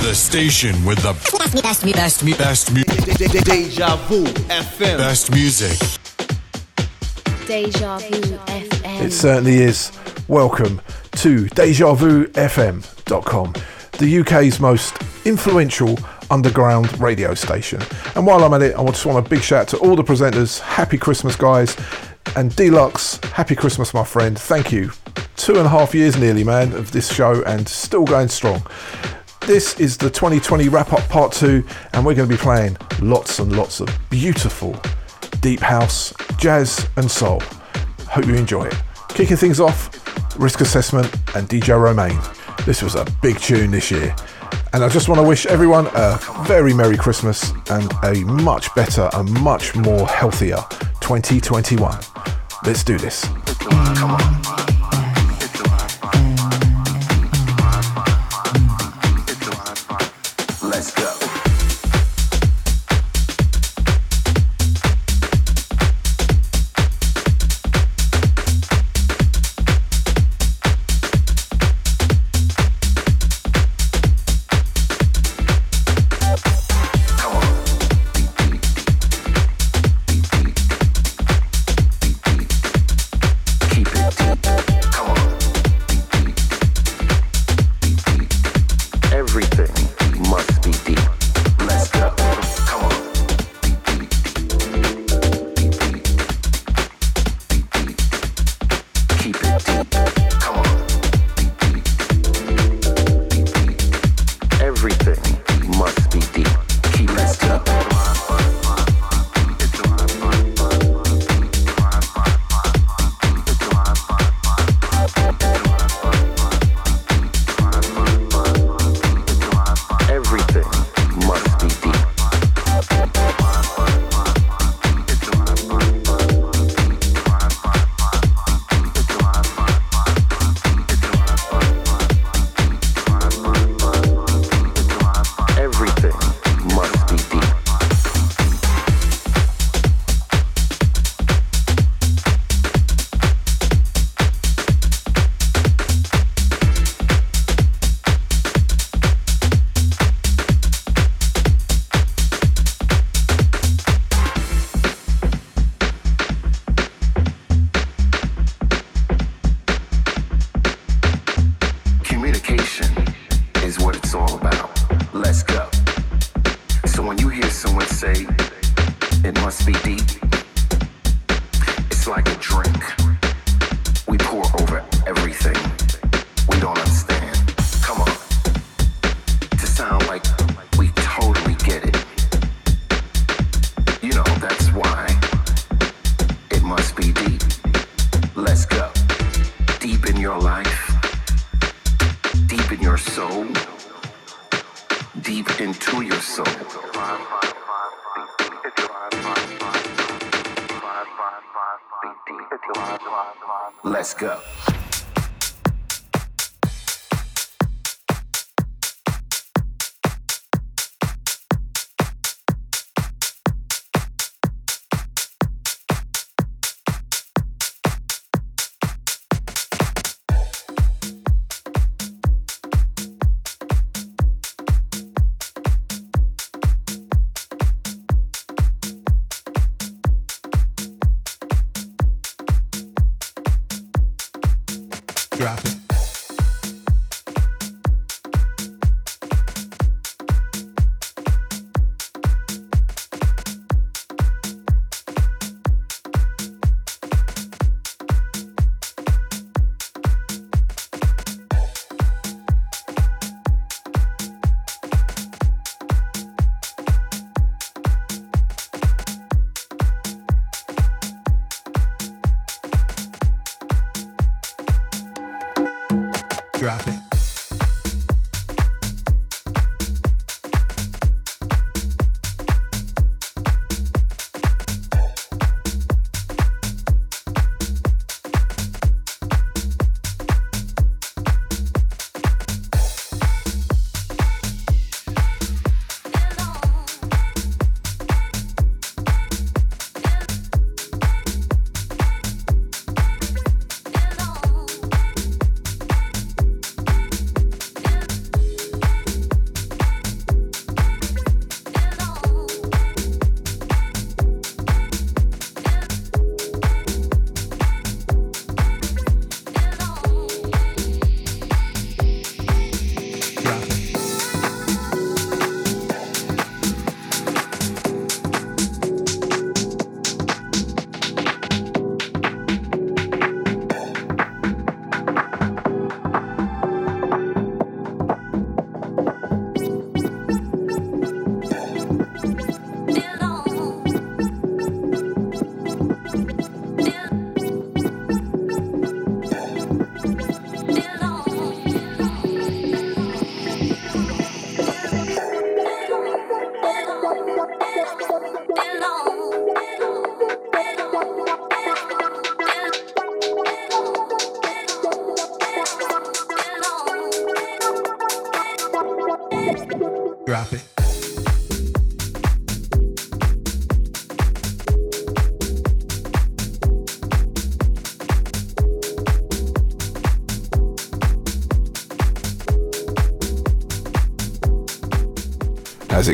The station with the best, best, best, best, best, Deja Vu FM. best music. Deja Vu FM. It certainly is. Welcome to DejaVuFM.com, the UK's most influential underground radio station. And while I'm at it, I just want a big shout out to all the presenters. Happy Christmas, guys. And Deluxe, happy Christmas, my friend. Thank you. Two and a half years nearly, man, of this show and still going strong. This is the 2020 wrap up part two, and we're going to be playing lots and lots of beautiful deep house, jazz, and soul. Hope you enjoy it. Kicking things off, Risk Assessment and DJ Romaine. This was a big tune this year. And I just want to wish everyone a very Merry Christmas and a much better and much more healthier 2021. Let's do this. Let's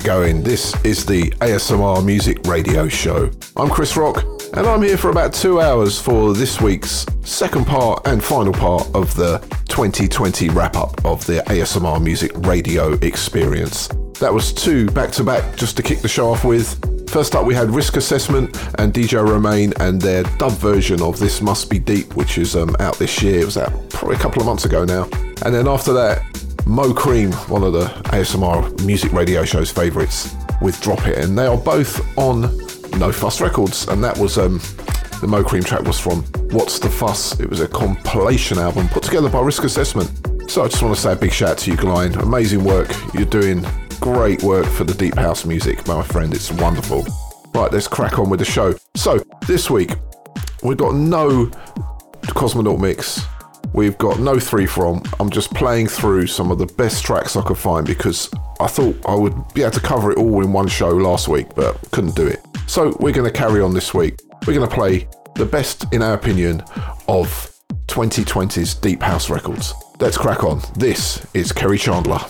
going? This is the ASMR Music Radio Show. I'm Chris Rock, and I'm here for about two hours for this week's second part and final part of the 2020 wrap up of the ASMR Music Radio experience. That was two back to back just to kick the show off with. First up, we had Risk Assessment and DJ Romain and their dub version of This Must Be Deep, which is um, out this year. It was out probably a couple of months ago now. And then after that, Mo Cream, one of the ASMR music radio show's favourites, with Drop It. And they are both on No Fuss Records. And that was um, the Mo Cream track was from What's the Fuss? It was a compilation album put together by Risk Assessment. So I just want to say a big shout out to you, Glenn. Amazing work. You're doing great work for the deep house music, my friend. It's wonderful. Right, let's crack on with the show. So this week we've got no Cosmonaut mix. We've got no three from. I'm just playing through some of the best tracks I could find because I thought I would be able to cover it all in one show last week, but couldn't do it. So we're going to carry on this week. We're going to play the best, in our opinion, of 2020's Deep House records. Let's crack on. This is Kerry Chandler.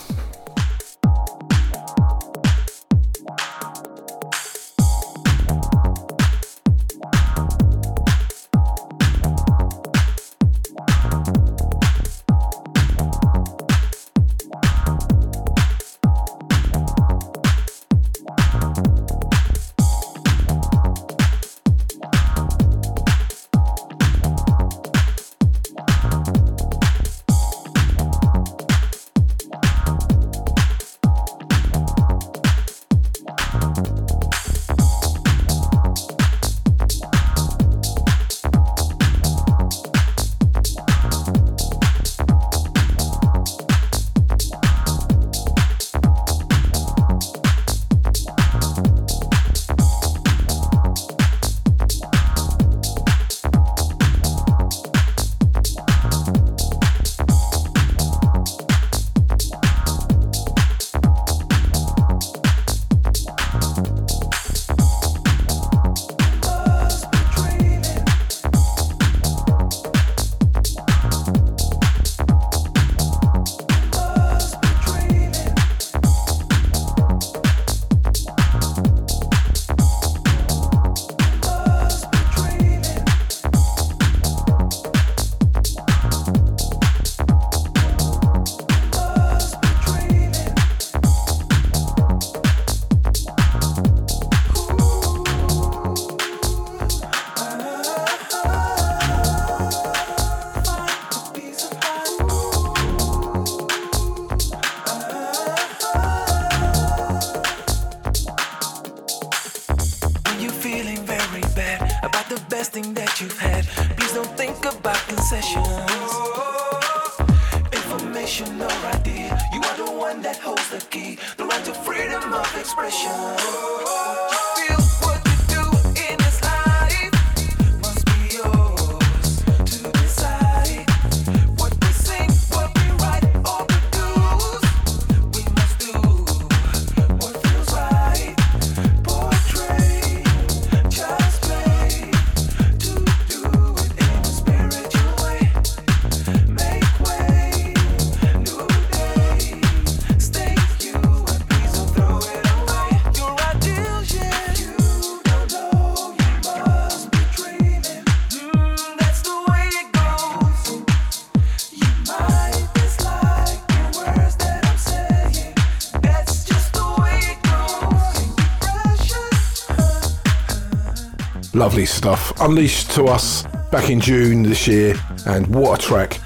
Lovely stuff. Unleashed to us back in June this year, and what a track.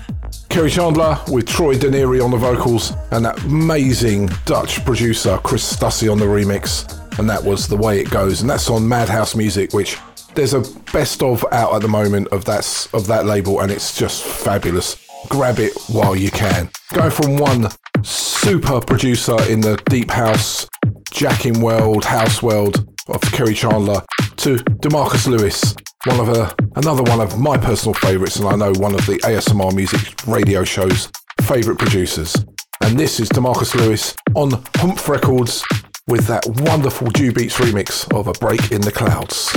Kerry Chandler with Troy Denari on the vocals, and that amazing Dutch producer Chris Stussy on the remix. And that was The Way It Goes, and that's on Madhouse Music, which there's a best of out at the moment of that, of that label, and it's just fabulous. Grab it while you can. Going from one super producer in the deep house, jacking world, house world of Kerry Chandler to Demarcus Lewis, one of a, another one of my personal favourites, and I know one of the ASMR music radio show's favourite producers. And this is Demarcus Lewis on Humph Records with that wonderful Dew Beats remix of A Break in the Clouds.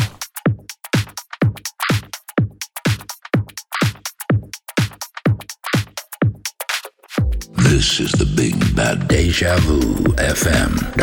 This is the Big Bad Deja Vu FM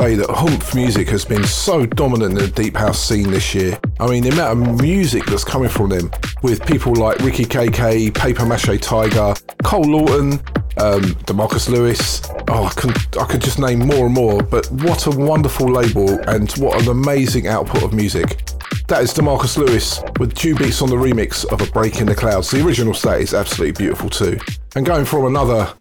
say that Humph music has been so dominant in the deep house scene this year. I mean, the amount of music that's coming from them with people like Ricky KK, Paper Mache Tiger, Cole Lawton, um, Demarcus Lewis. Oh, I can I could just name more and more. But what a wonderful label and what an amazing output of music. That is Demarcus Lewis with two Beats on the remix of A Break in the Clouds. The original state is absolutely beautiful too. And going from another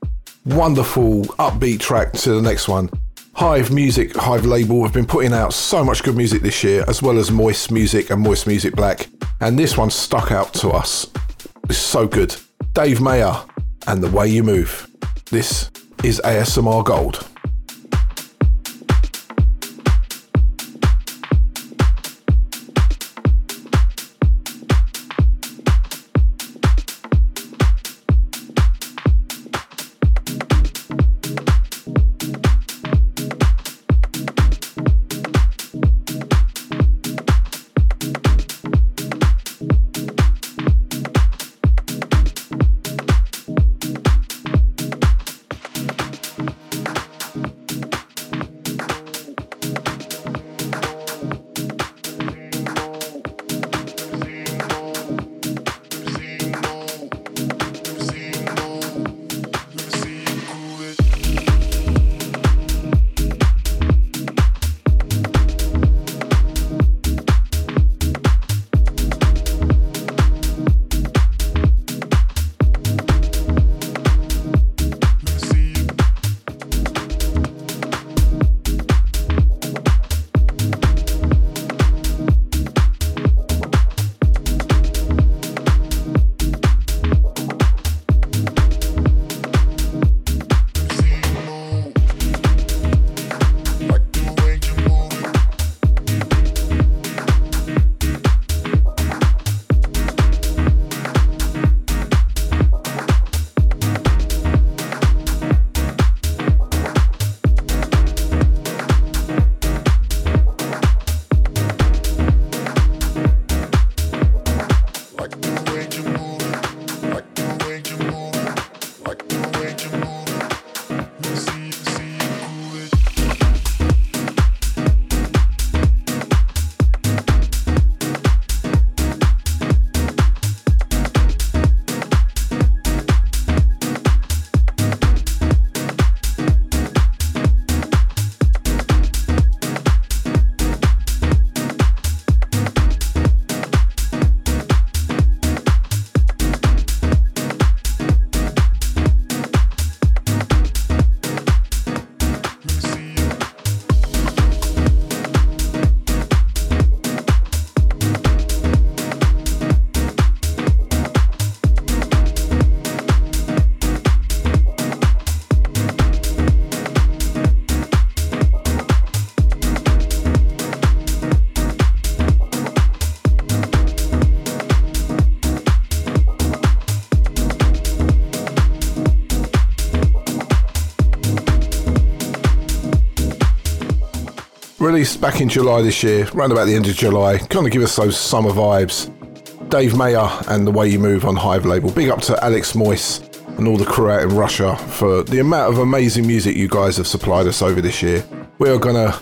wonderful upbeat track to the next one, Hive Music, Hive label, have been putting out so much good music this year, as well as Moist Music and Moist Music Black. And this one stuck out to us. It's so good. Dave Mayer and The Way You Move. This is ASMR Gold. Released back in July this year, around about the end of July. Kind of give us those summer vibes. Dave Mayer and The Way You Move on Hive label. Big up to Alex Moyce and all the crew out in Russia for the amount of amazing music you guys have supplied us over this year. We are going to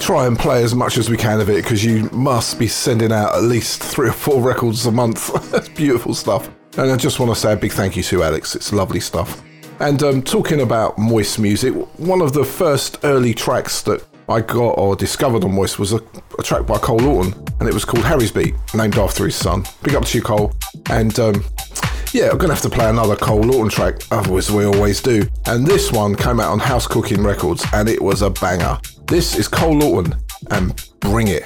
try and play as much as we can of it because you must be sending out at least three or four records a month. That's beautiful stuff. And I just want to say a big thank you to Alex. It's lovely stuff. And um, talking about Moist music, one of the first early tracks that I got or discovered on Moist was a, a track by Cole Lawton, and it was called Harry's Beat, named after his son. Big up to you, Cole. And um, yeah, I'm gonna have to play another Cole Lawton track, as we always do. And this one came out on House Cooking Records, and it was a banger. This is Cole Lawton, and bring it.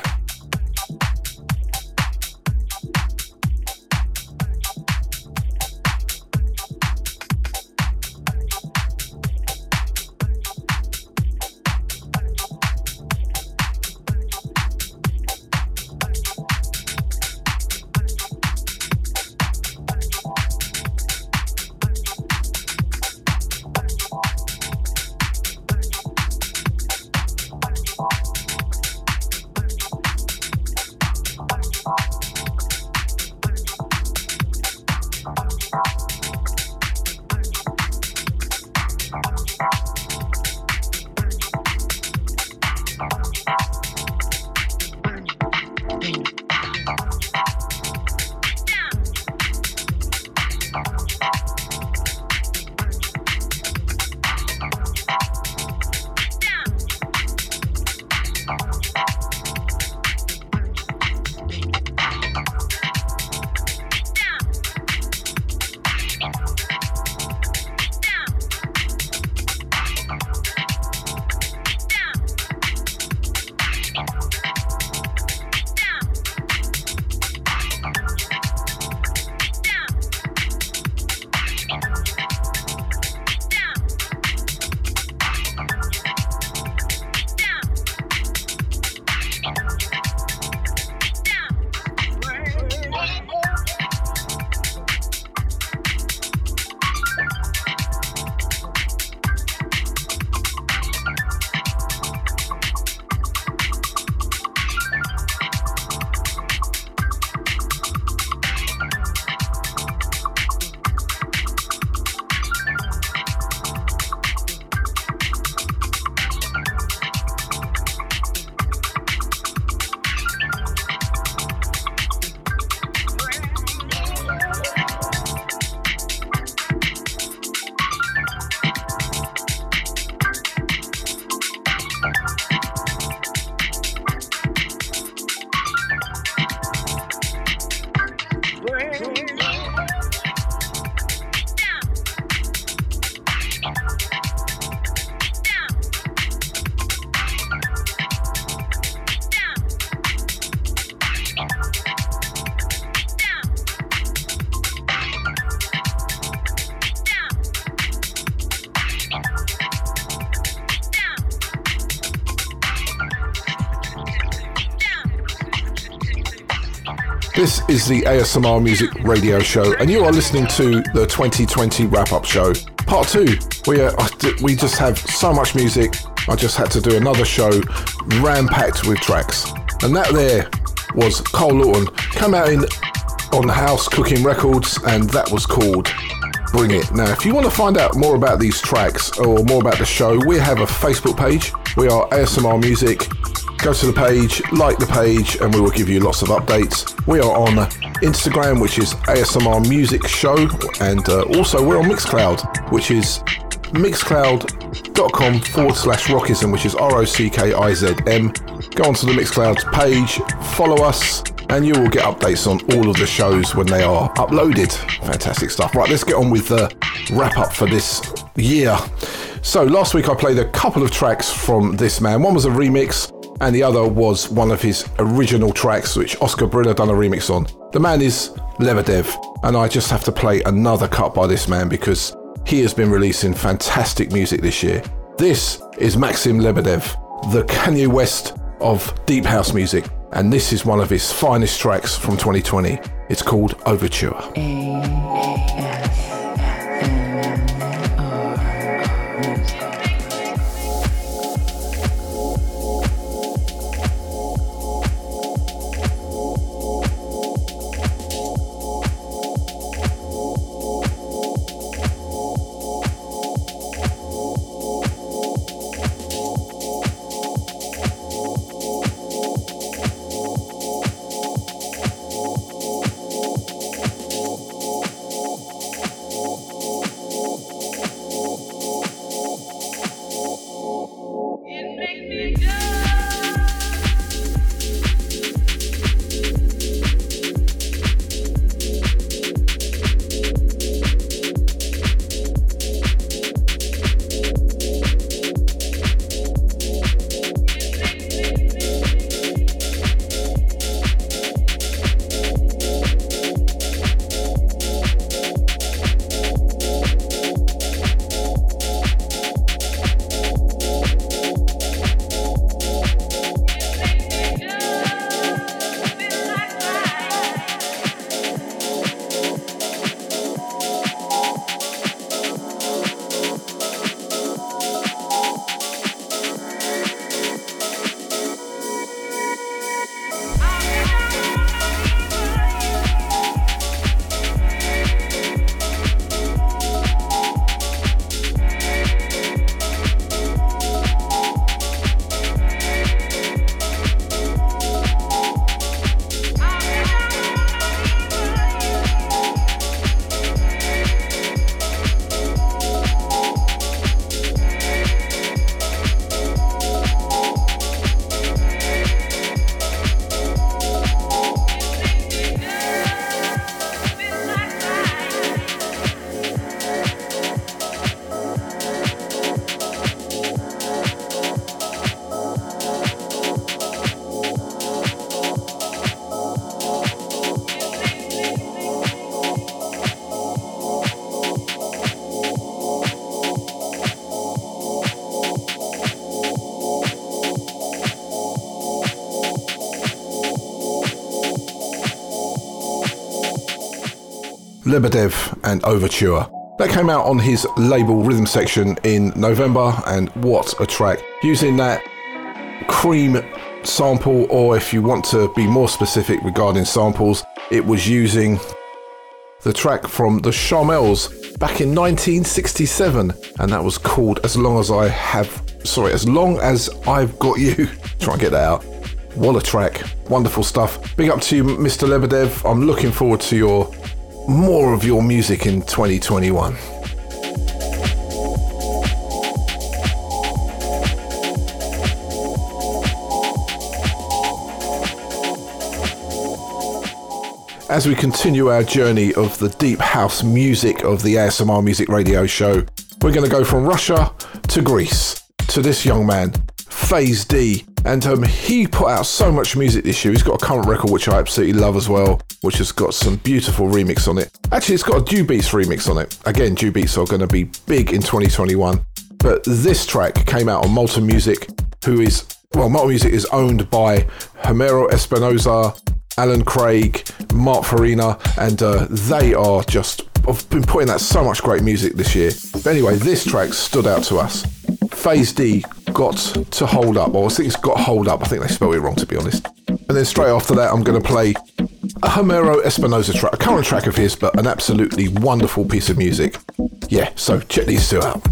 Is the ASMR Music Radio Show, and you are listening to the 2020 wrap up show, part two. We, uh, are, we just have so much music. I just had to do another show ram packed with tracks. And that there was Cole Lawton, come out in on House Cooking Records, and that was called Bring It. Now, if you want to find out more about these tracks or more about the show, we have a Facebook page. We are ASMR Music go to the page, like the page, and we will give you lots of updates. We are on Instagram, which is ASMR Music Show, and uh, also we're on Mixcloud, which is mixcloud.com forward slash rockism, which is R O C K I Z M. Go onto the Mixcloud page, follow us, and you will get updates on all of the shows when they are uploaded. Fantastic stuff. Right, let's get on with the wrap up for this year. So, last week I played a couple of tracks from this man. One was a remix and the other was one of his original tracks, which Oscar Brilla done a remix on. The man is Lebedev, and I just have to play another cut by this man because he has been releasing fantastic music this year. This is Maxim Lebedev, the Kanye West of deep house music, and this is one of his finest tracks from 2020. It's called Overture. Lebedev and Overture. That came out on his label Rhythm Section in November, and what a track. Using that cream sample, or if you want to be more specific regarding samples, it was using the track from the Charmels back in 1967, and that was called As Long As I Have. Sorry, As Long As I've Got You. Try and get that out. What a track. Wonderful stuff. Big up to you, Mr. Lebedev. I'm looking forward to your more of your music in 2021. As we continue our journey of the deep house music of the ASMR Music Radio Show, we're going to go from Russia to Greece to this young man, Phase D. And um, he put out so much music this year. He's got a current record which I absolutely love as well, which has got some beautiful remix on it. Actually, it's got a Dew remix on it. Again, Dew are going to be big in 2021. But this track came out on Molten Music, who is, well, Molten Music is owned by Homero Espinosa, Alan Craig, Mark Farina, and uh, they are just, I've been putting out so much great music this year. But anyway, this track stood out to us. Phase D got to hold up, or I think it's got hold up. I think they spelled it wrong, to be honest. And then straight after that, I'm going to play a Homero Espinosa track, a current track of his, but an absolutely wonderful piece of music. Yeah, so check these two out.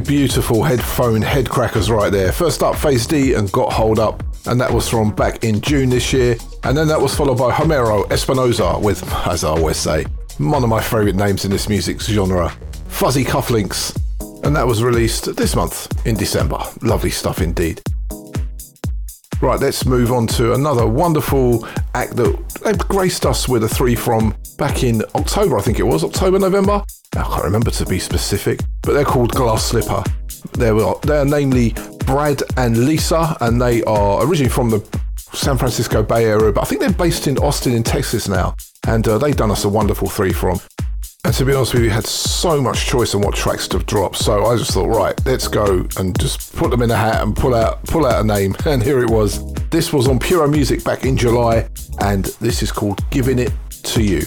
Beautiful headphone head crackers right there. First up, Phase D and Got Hold Up, and that was from back in June this year. And then that was followed by Homero Espinosa with, as I always say, one of my favourite names in this music genre, Fuzzy Cufflinks. And that was released this month in December. Lovely stuff indeed. Right, let's move on to another wonderful act that graced us with a three from back in October, I think it was, October, November. I can't remember to be specific, but they're called Glass Slipper. They're, they're namely Brad and Lisa, and they are originally from the San Francisco Bay Area, but I think they're based in Austin, in Texas now, and uh, they've done us a wonderful three from. And to be honest with you, we had so much choice on what tracks to drop. So I just thought, right, let's go and just put them in a hat and pull out pull out a name. And here it was. This was on Puro Music back in July, and this is called Giving It to You.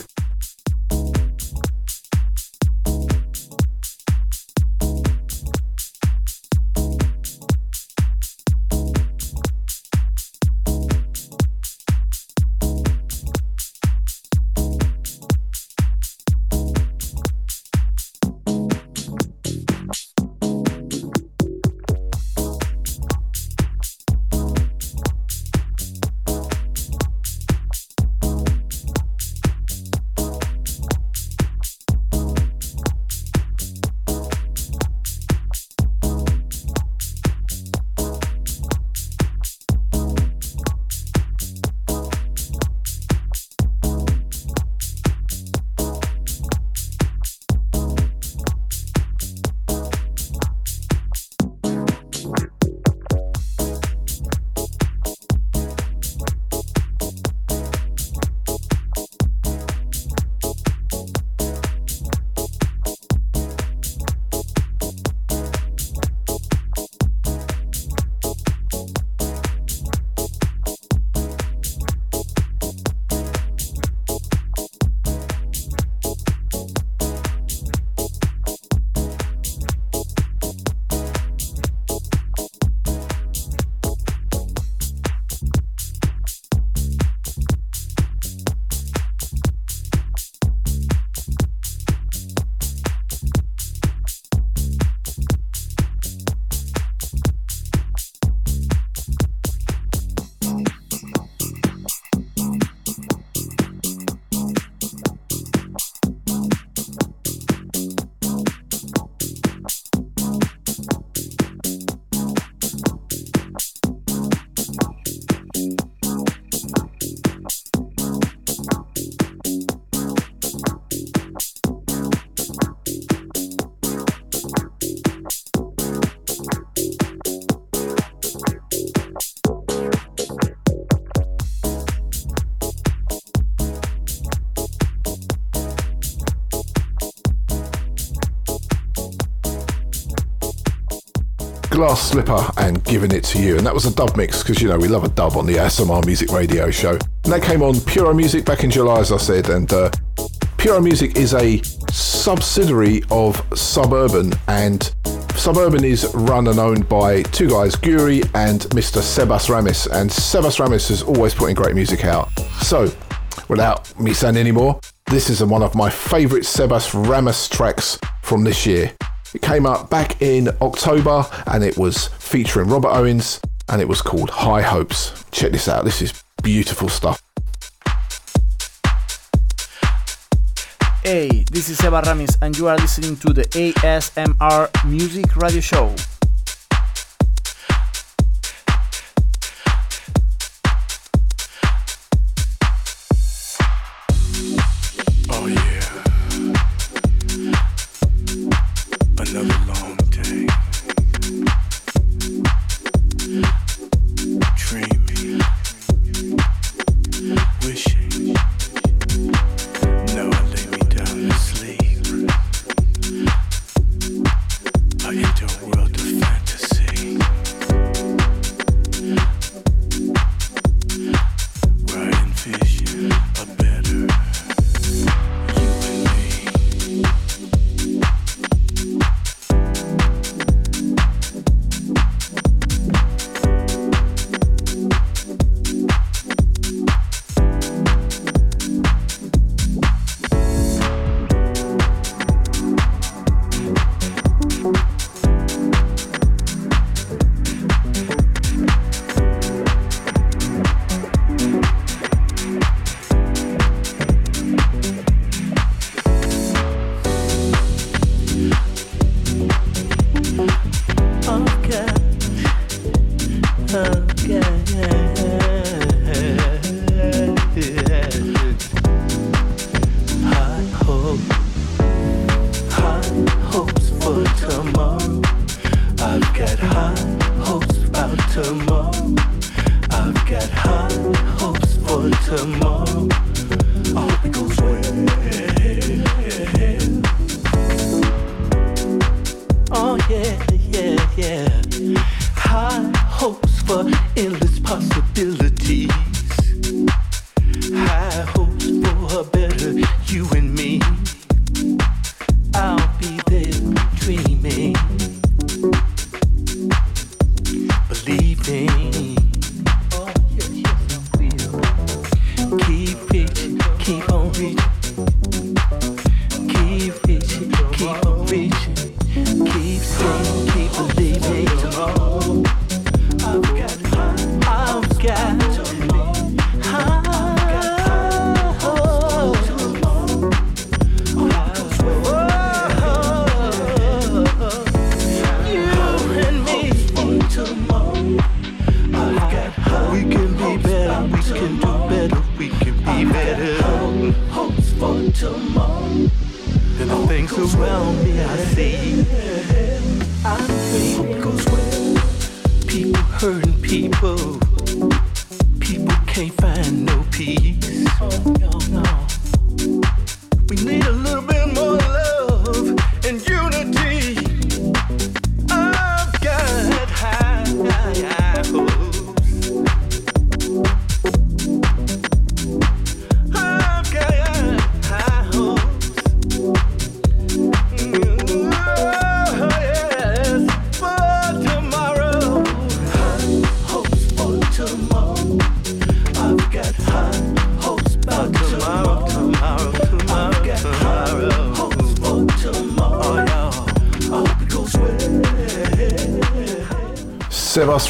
Slipper and Giving It To You. And that was a dub mix because, you know, we love a dub on the ASMR Music Radio show. And that came on Puro Music back in July, as I said. And uh, Puro Music is a subsidiary of Suburban. And Suburban is run and owned by two guys, Guri and Mr. Sebas Ramis. And Sebas Ramis is always putting great music out. So, without me saying any more, this is one of my favourite Sebas Ramis tracks from this year. It came out back in October and it was featuring Robert Owens and it was called High Hopes. Check this out, this is beautiful stuff. Hey, this is Eva Ramis and you are listening to the ASMR Music Radio Show.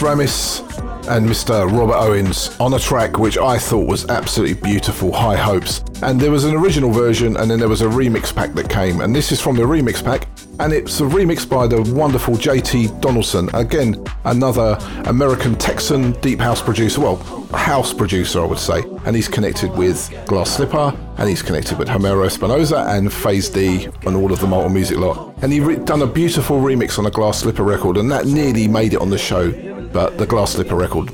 Ramis and Mr. Robert Owens on a track which I thought was absolutely beautiful, High Hopes. And there was an original version and then there was a remix pack that came. And this is from the remix pack. And it's a remix by the wonderful JT Donaldson. Again, another American Texan deep house producer. Well, house producer, I would say. And he's connected with Glass Slipper and he's connected with Homero Espinosa and Phase D and all of the Multi Music lot. And he re- done a beautiful remix on a Glass Slipper record, and that nearly made it on the show, but the Glass Slipper record,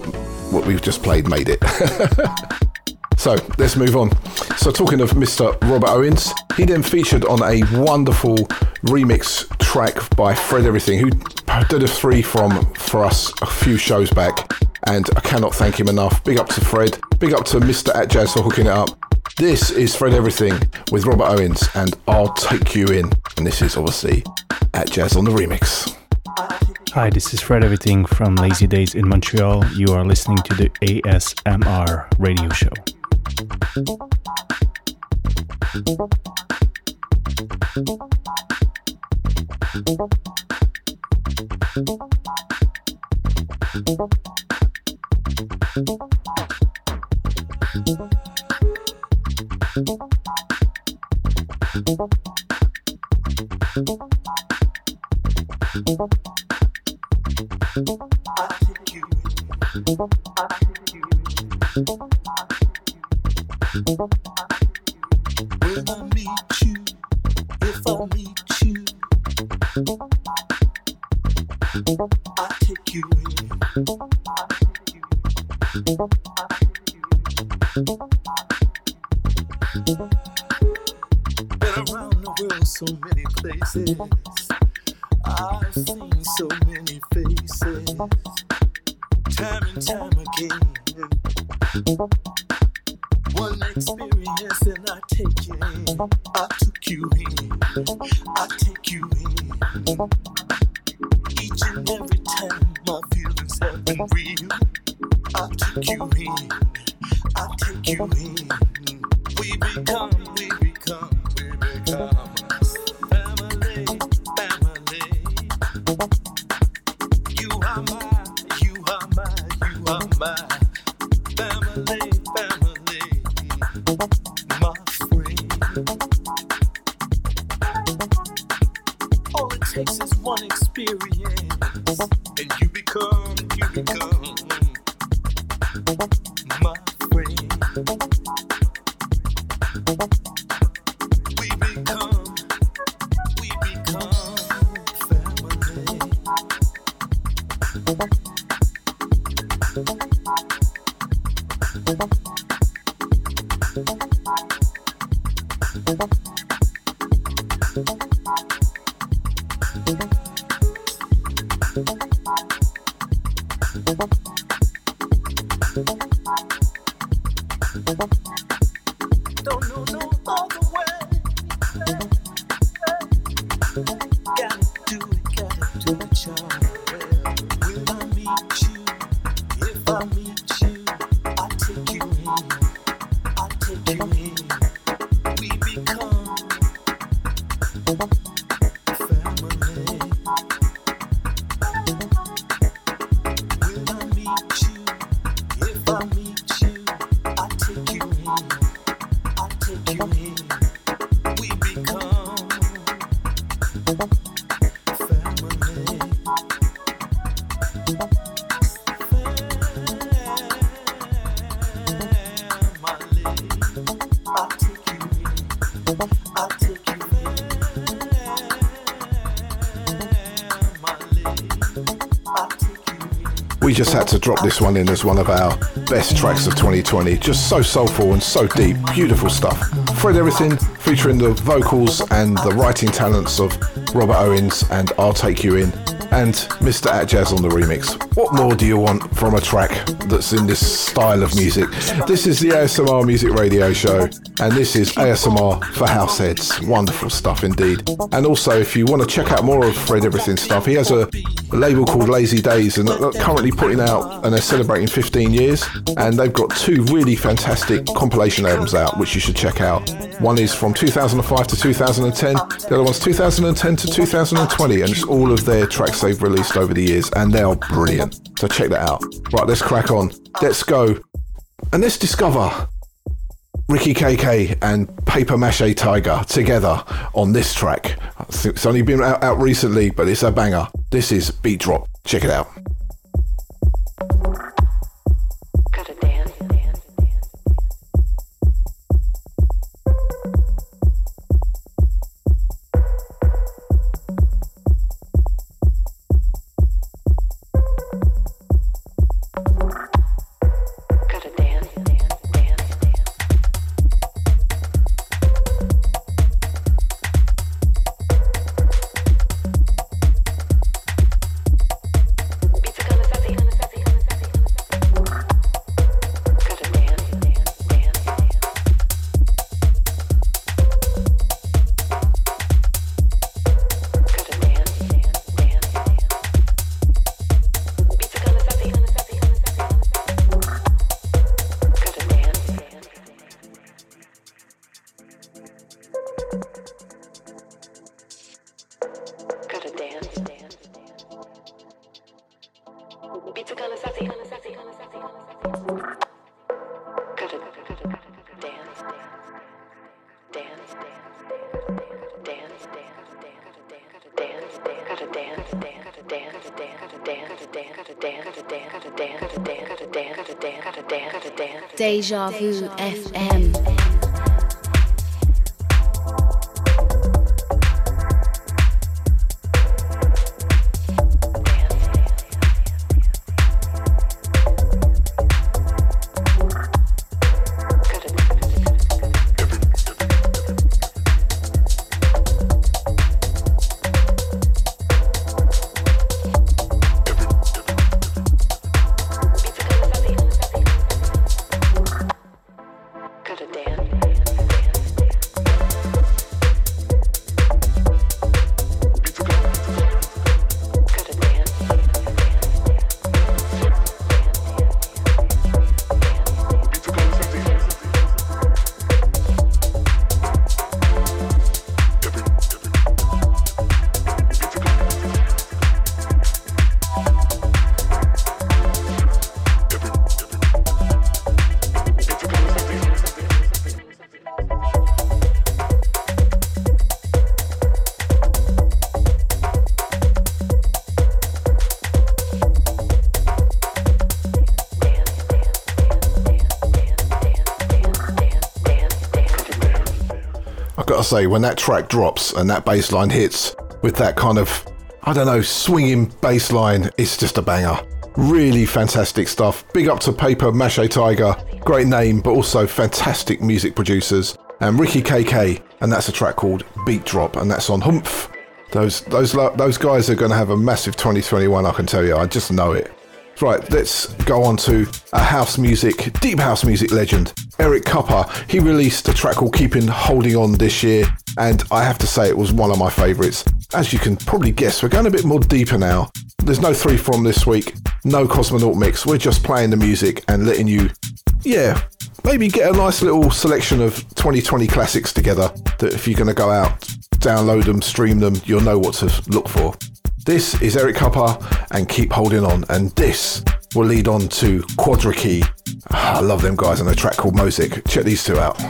what we've just played, made it. so let's move on. So talking of Mr. Robert Owens, he then featured on a wonderful remix track by Fred Everything, who did a three from for us a few shows back, and I cannot thank him enough. Big up to Fred. Big up to Mr. Atjazz for hooking it up. This is Fred Everything with Robert Owens and I'll Take You In. And this is obviously Atjazz on the remix. Hi, this is Fred Everything from Lazy Days in Montreal. You are listening to the ASMR radio show. Just had to drop this one in as one of our best tracks of 2020. Just so soulful and so deep. Beautiful stuff. Fred Everything featuring the vocals and the writing talents of Robert Owens and I'll Take You In and Mr. Atjazz on the remix. What more do you want from a track that's in this style of music? This is the ASMR Music Radio Show, and this is ASMR for Househeads. Wonderful stuff indeed. And also, if you want to check out more of Fred Everything stuff, he has a label called Lazy Days, and they're currently putting out, and they're celebrating 15 years, and they've got two really fantastic compilation albums out, which you should check out. One is from 2005 to 2010, the other one's 2010 to 2020, and it's all of their tracks they've released over the years, and they are brilliant. So check that out. Right, let's crack on. Let's go. And let's discover Ricky KK and Paper Mache Tiger together on this track. It's only been out, out recently, but it's a banger. This is Beat Drop. Check it out. Deja Vu FM. Got to say, when that track drops and that bass line hits with that kind of, I don't know, swinging bass line, it's just a banger. Really fantastic stuff. Big up to Paper Mache Tiger. Great name, but also fantastic music producers. And Ricky KK, and that's a track called Beat Drop, and that's on Humph. Those those those guys are going to have a massive 2021, I can tell you. I just know it. Right, let's go on to a house music, deep house music legend, Eric Kupper. He released a track called Keeping Holding On this year, and I have to say it was one of my favourites. As you can probably guess, we're going a bit more deeper now. There's no three from this week, no Cosmonaut mix. We're just playing the music and letting you, yeah, maybe get a nice little selection of 2020 classics together that if you're going to go out, download them, stream them, you'll know what to look for. This is Eric Kupper and Keep Holding On, and this will lead on to Quadra-Key. Ah, I love them guys on a track called Mosaic. Check these two out.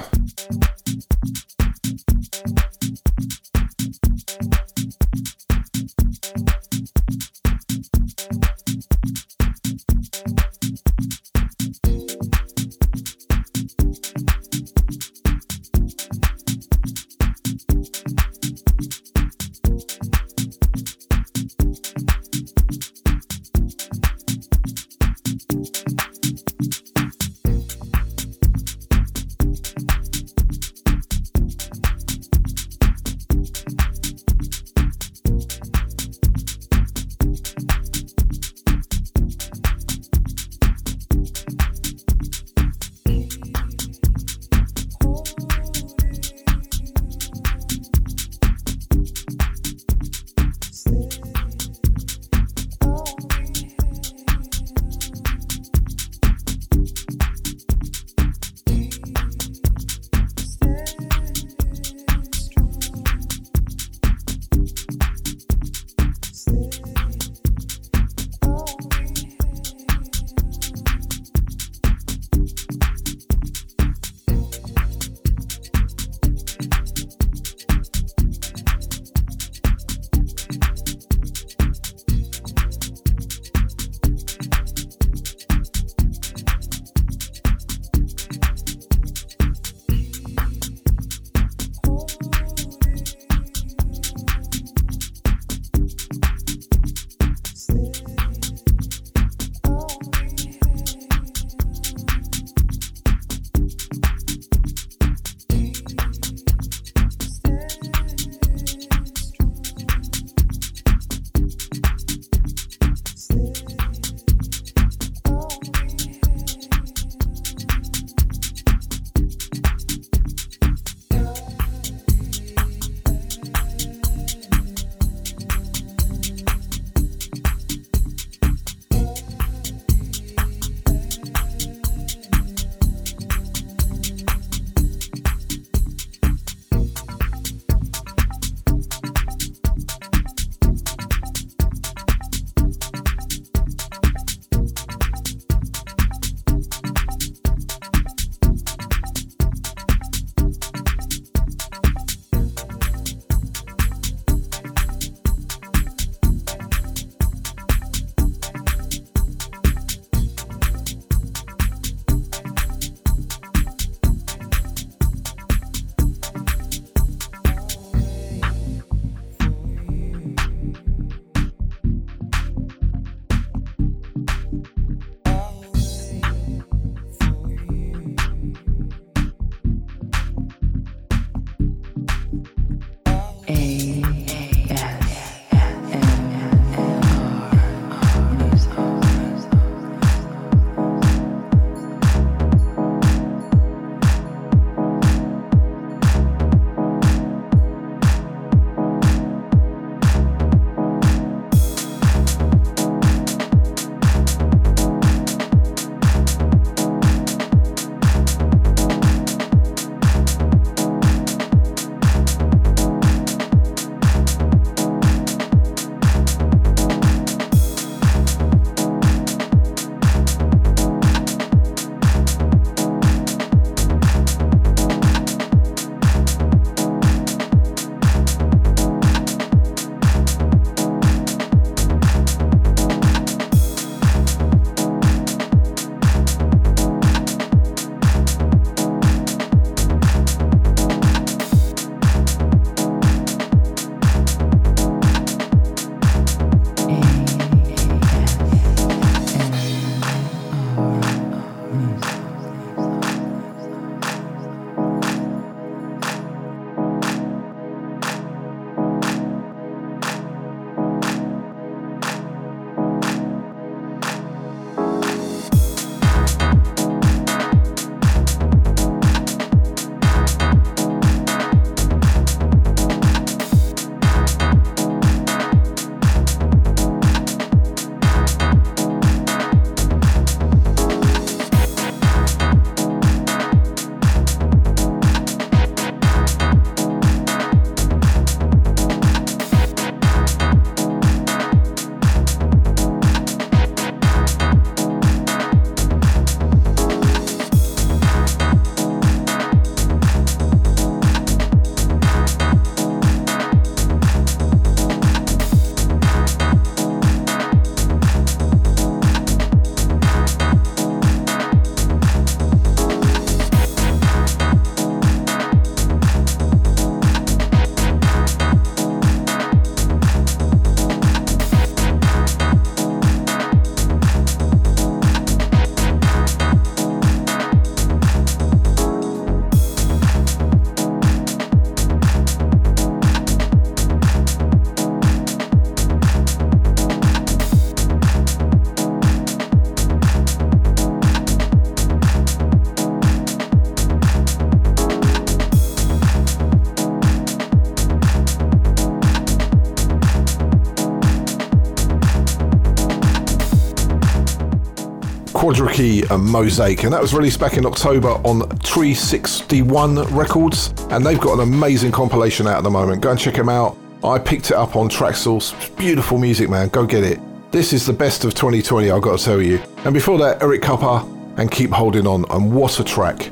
Quadra and Mosaic, and that was released back in October on 361 Records, and they've got an amazing compilation out at the moment. Go and check them out. I picked it up on Traxsource. Beautiful music, man. Go get it. This is the best of 2020, I've got to tell you. And before that, Eric Kupper and Keep Holding On, and what a track.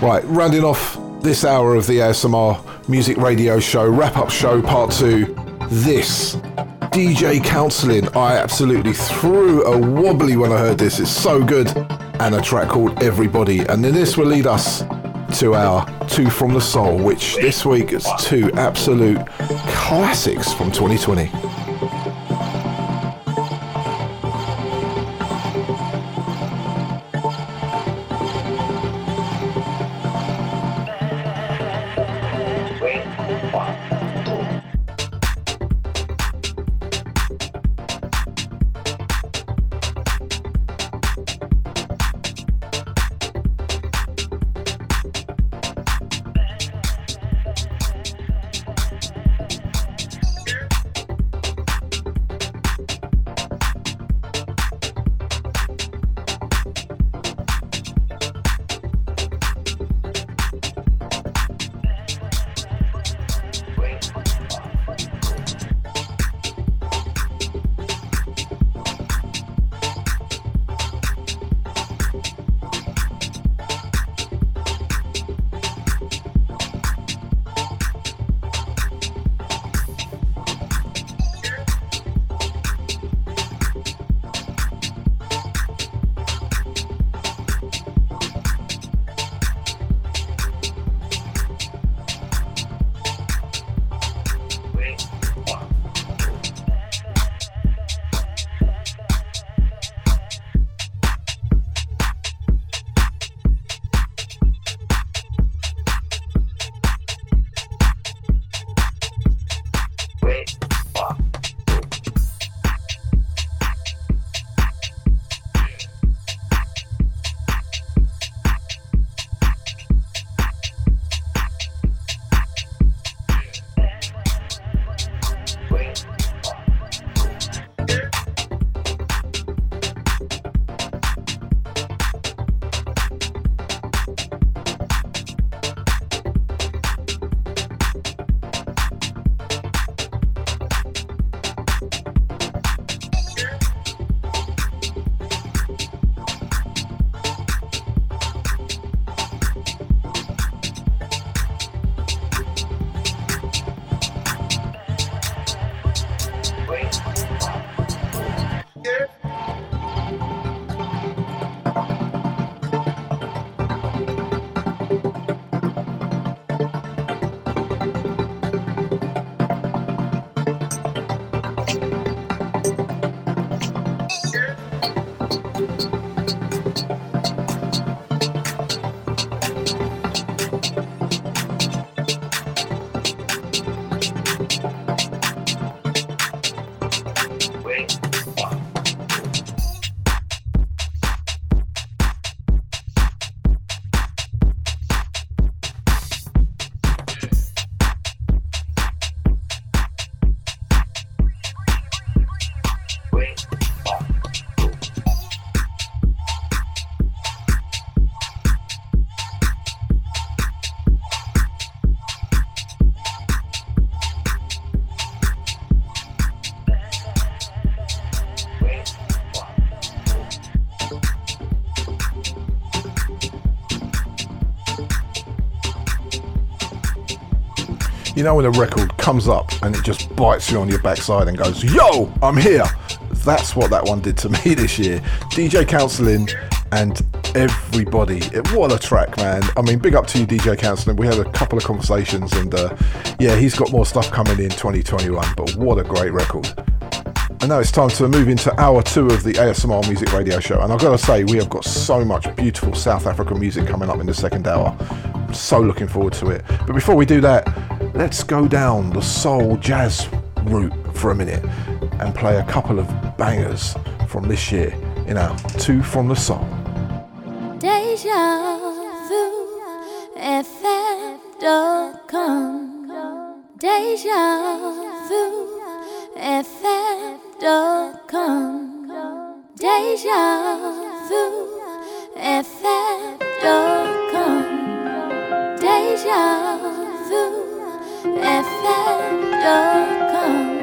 Right, rounding off this hour of the ASMR Music Radio Show, wrap up show part two. This DJ Counseling. I absolutely threw a wobbly when I heard this. It's so good. And a track called Everybody. And then this will lead us to our Two from the Soul, which this week is two absolute classics from 2020. Know when a record comes up and it just bites you on your backside and goes, Yo, I'm here. That's what that one did to me this year. DJ Counseling and everybody. What a track, man. I mean, big up to you, DJ Counseling. We had a couple of conversations and uh, yeah, he's got more stuff coming in 2021, but what a great record. And now it's time to move into hour two of the ASMR Music Radio Show. And I've got to say, we have got so much beautiful South African music coming up in the second hour. So looking forward to it. But before we do that, let's go down the soul jazz route for a minute and play a couple of bangers from this year in our Two from the Soul. Deja vu, FM.com. Deja vu, FM.com. Deja vu. Wolfgang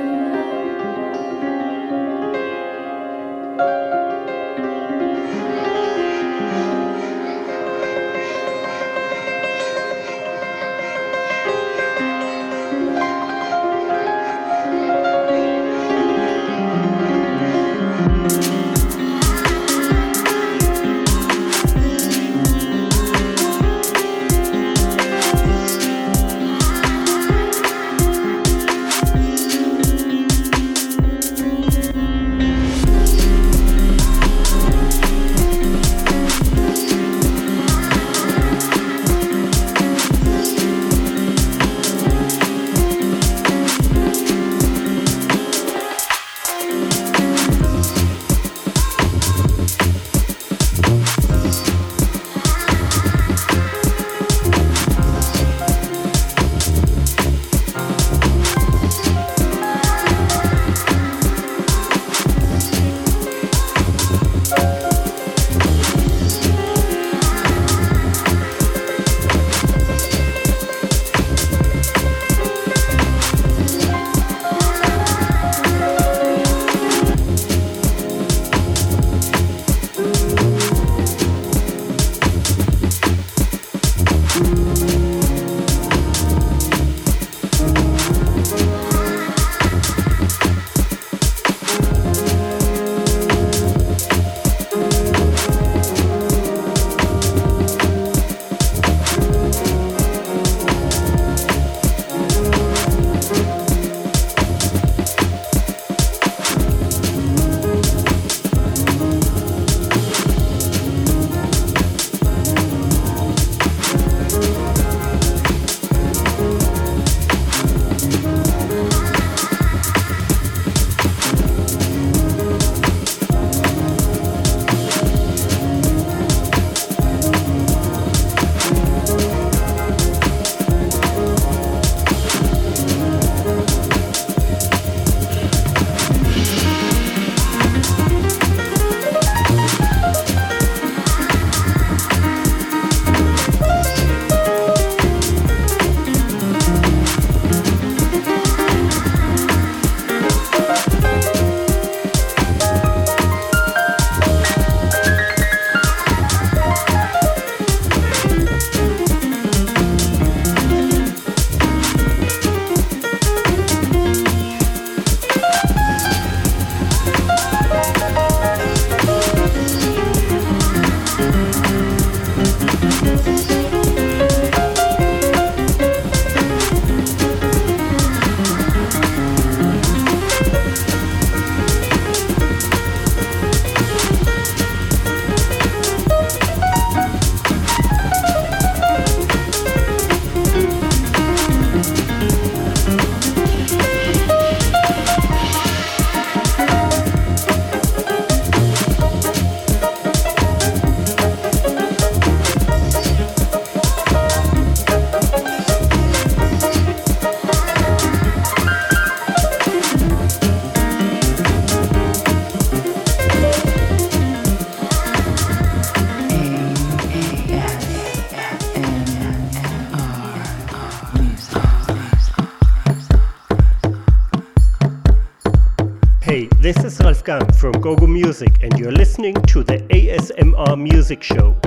listening to the ASMR Music Show.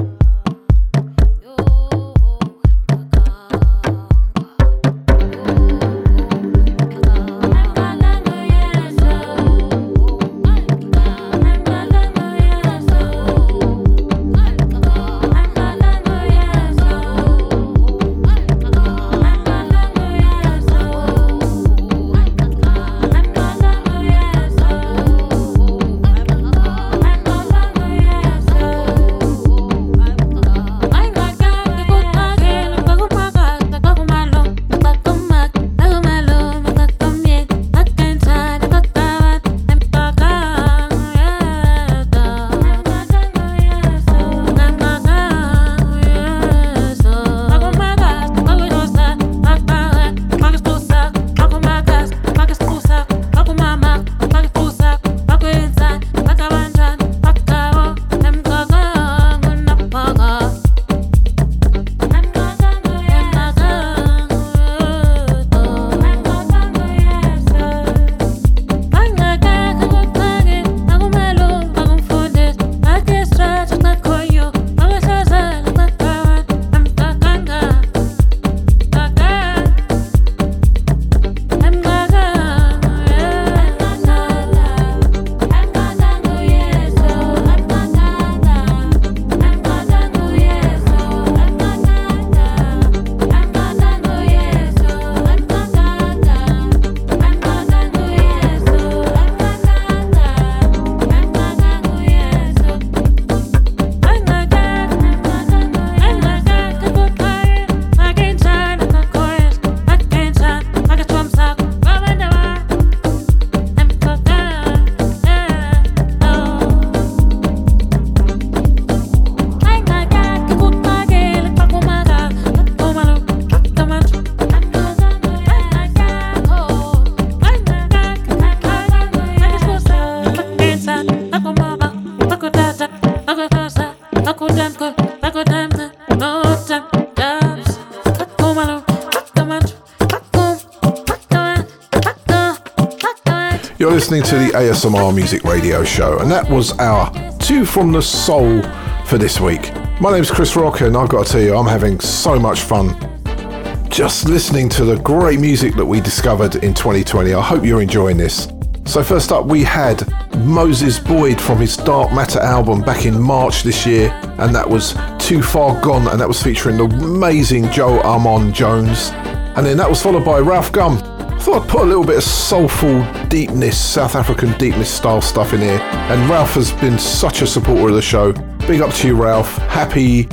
To the ASMR Music Radio Show, and that was our Two from the Soul for this week. My name's Chris Rock, and I've got to tell you, I'm having so much fun just listening to the great music that we discovered in 2020. I hope you're enjoying this. So, first up, we had Moses Boyd from his Dark Matter album back in March this year, and that was Too Far Gone, and that was featuring the amazing Joe Armon Jones. And then that was followed by Ralf Gum. I thought I'd put a little bit of soulful deepness, South African deepness style stuff in here, and Ralf has been such a supporter of the show. Big up to you, Ralf. Happy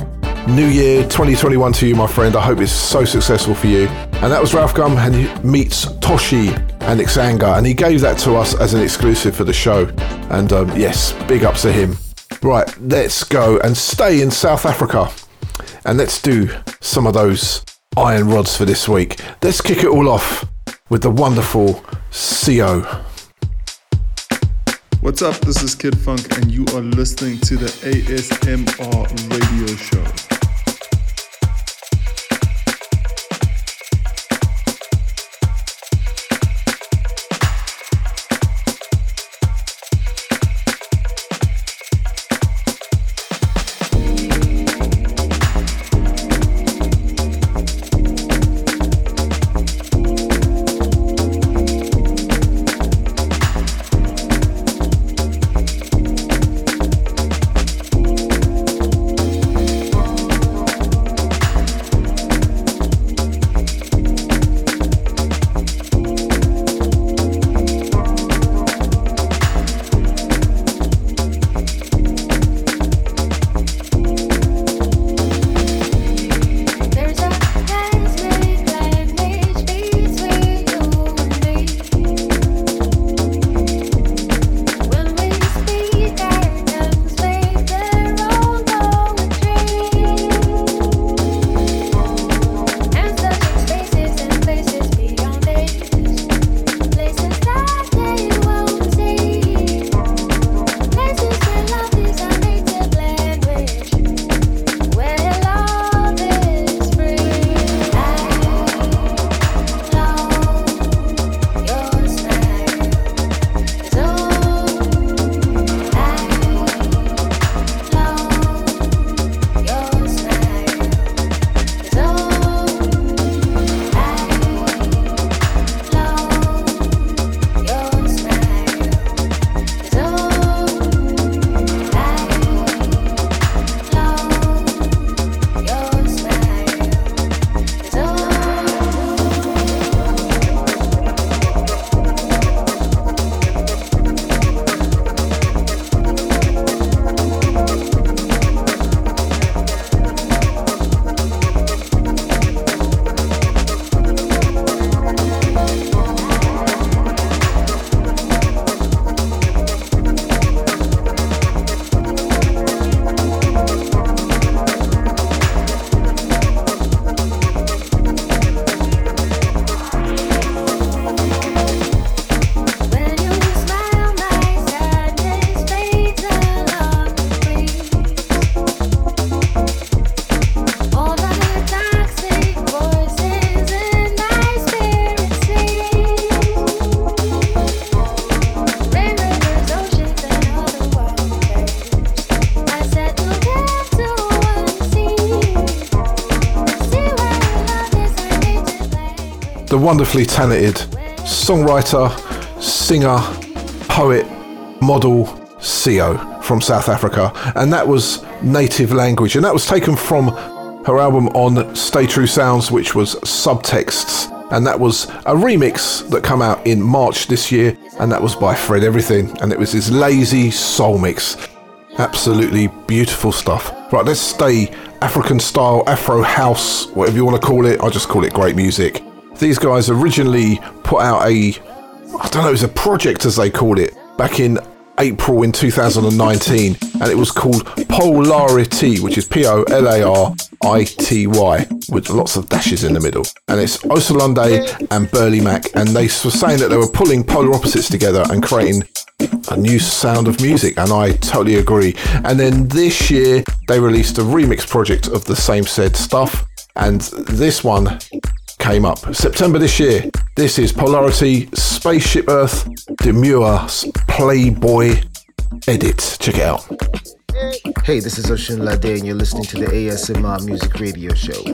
New Year 2021 to you, my friend. I hope it's so successful for you. And that was Ralf Gum, and he meets Toshi and Ixanga, and he gave that to us as an exclusive for the show. And um, yes, big ups to him. Right, let's go and stay in South Africa, and let's do some of those iron rods for this week. Let's kick it all off with the wonderful Sio. What's up? This is Kid Funk, and you are listening to the ASMR radio show. The wonderfully talented songwriter, singer, poet, model, CEO from South Africa. And that was Native Language. And that was taken from her album on Stay True Sounds, which was Subtexts. And that was a remix that came out in March this year. And that was by Fred Everything. And it was his lazy soul mix. Absolutely beautiful stuff. Right, let's stay African style, Afro house, whatever you want to call it. I just call it great music. These guys originally put out a, I don't know, it was a project as they called it, back in April in 2019, and it was called Polarity, which is P O L A R I T Y, with lots of dashes in the middle. And it's Osunlade and Burley Mac, and they were saying that they were pulling polar opposites together and creating a new sound of music, and I totally agree. And then this year, they released a remix project of the same said stuff, and this one came up. September this year. This is Polarity Spaceship Earth Demure Playboy Edit. Check it out. Hey, this is Osunlade, and you're listening to the ASMR Music Radio Show.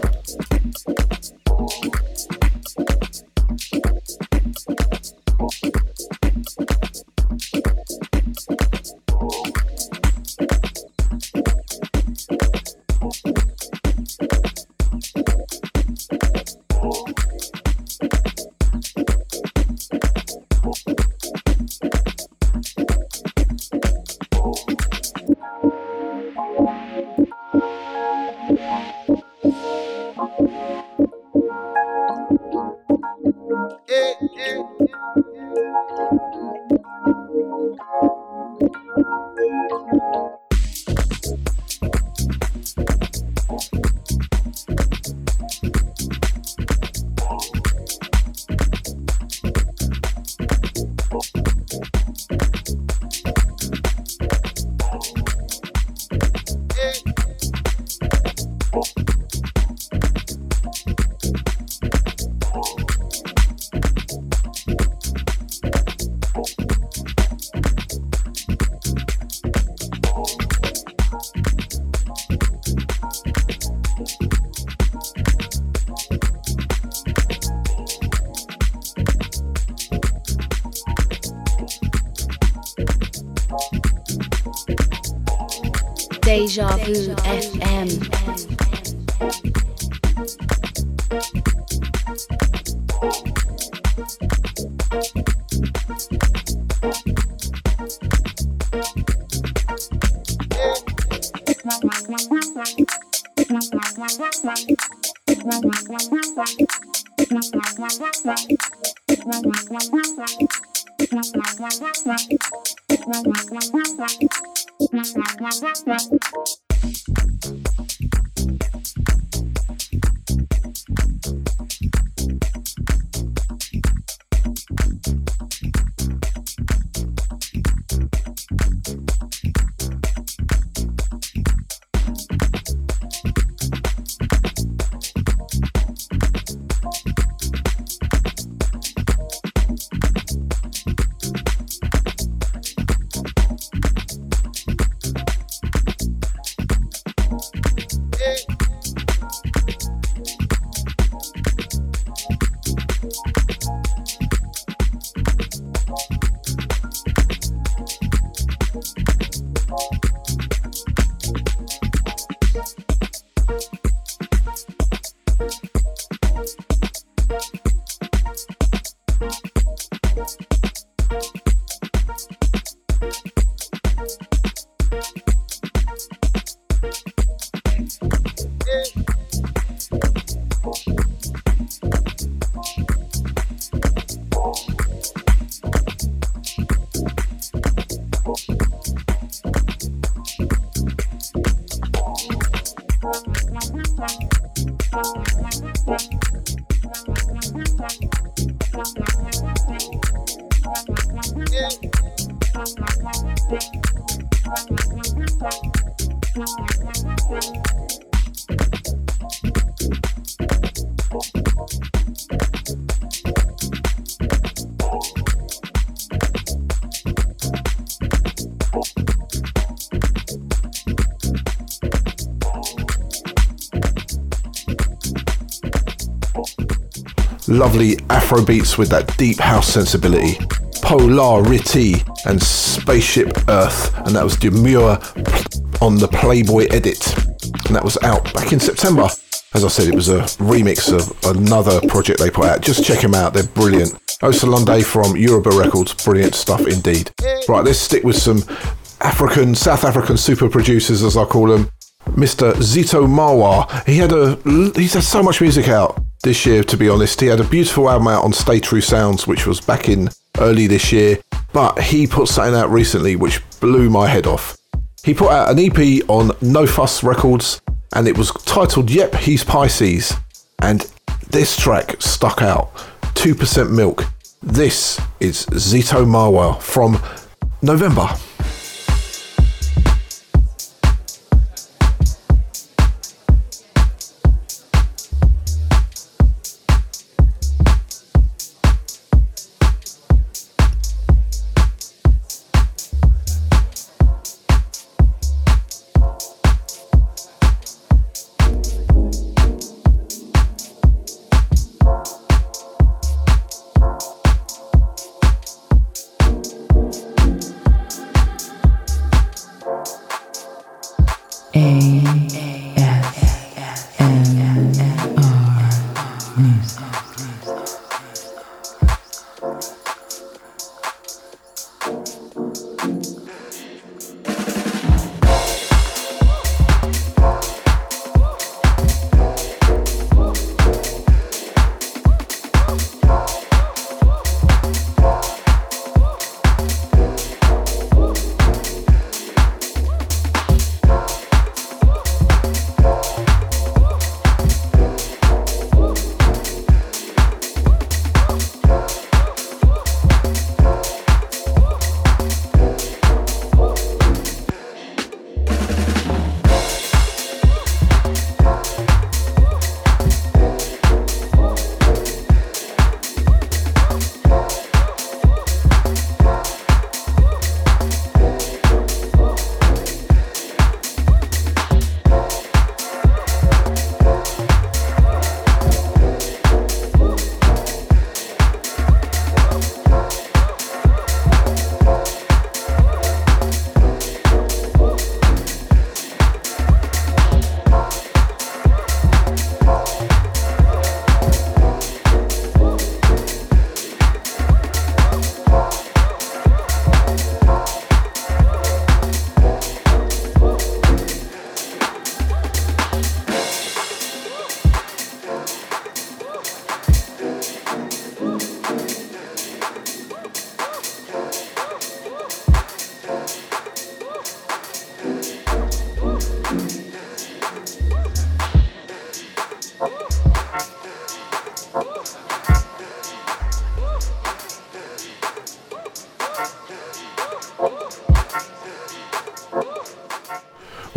Lovely Afro beats with that deep house sensibility. Polarity and Spaceship Earth, and that was Demure on the Playboy edit, and that was out back in September. As I said, it was a remix of another project they put out. Just check them out; they're brilliant. Osunlade from Yoruba Records, brilliant stuff indeed. Right, let's stick with some African, South African super producers, as I call them. Mr. Zito Mowa. He had a he's had so much music out this year. To be honest, he had a beautiful album out on Stay True Sounds, which was back in early this year. But he put something out recently which blew my head off. He put out an EP on No Fuss Records, and it was titled "Yep, He's Pisces." And this track stuck out. Two percent milk. This is Zito Mowa from November.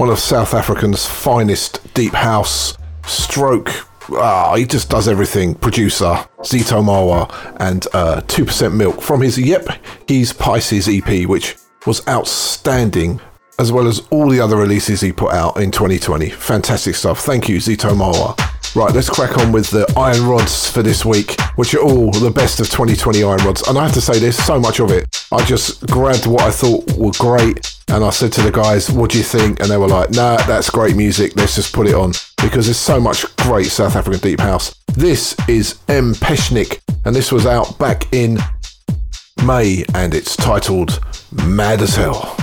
One of South African's finest deep house stroke. Ah, he just does everything. Producer Zito Mowa and uh, 2% Milk from his Yep, He's Pisces EP, which was outstanding, as well as all the other releases he put out in 2020. Fantastic stuff. Thank you, Zito Mowa. Right, let's crack on with the iron rods for this week, which are all the best of 2020 iron rods. And I have to say, there's so much of it. I just grabbed what I thought were great, and I said to the guys, "What do you think?" And they were like, "Nah, that's great music. Let's just put it on because there's so much great South African deep house." This is M Peshnik, and this was out back in May, and it's titled "Mad as Hell."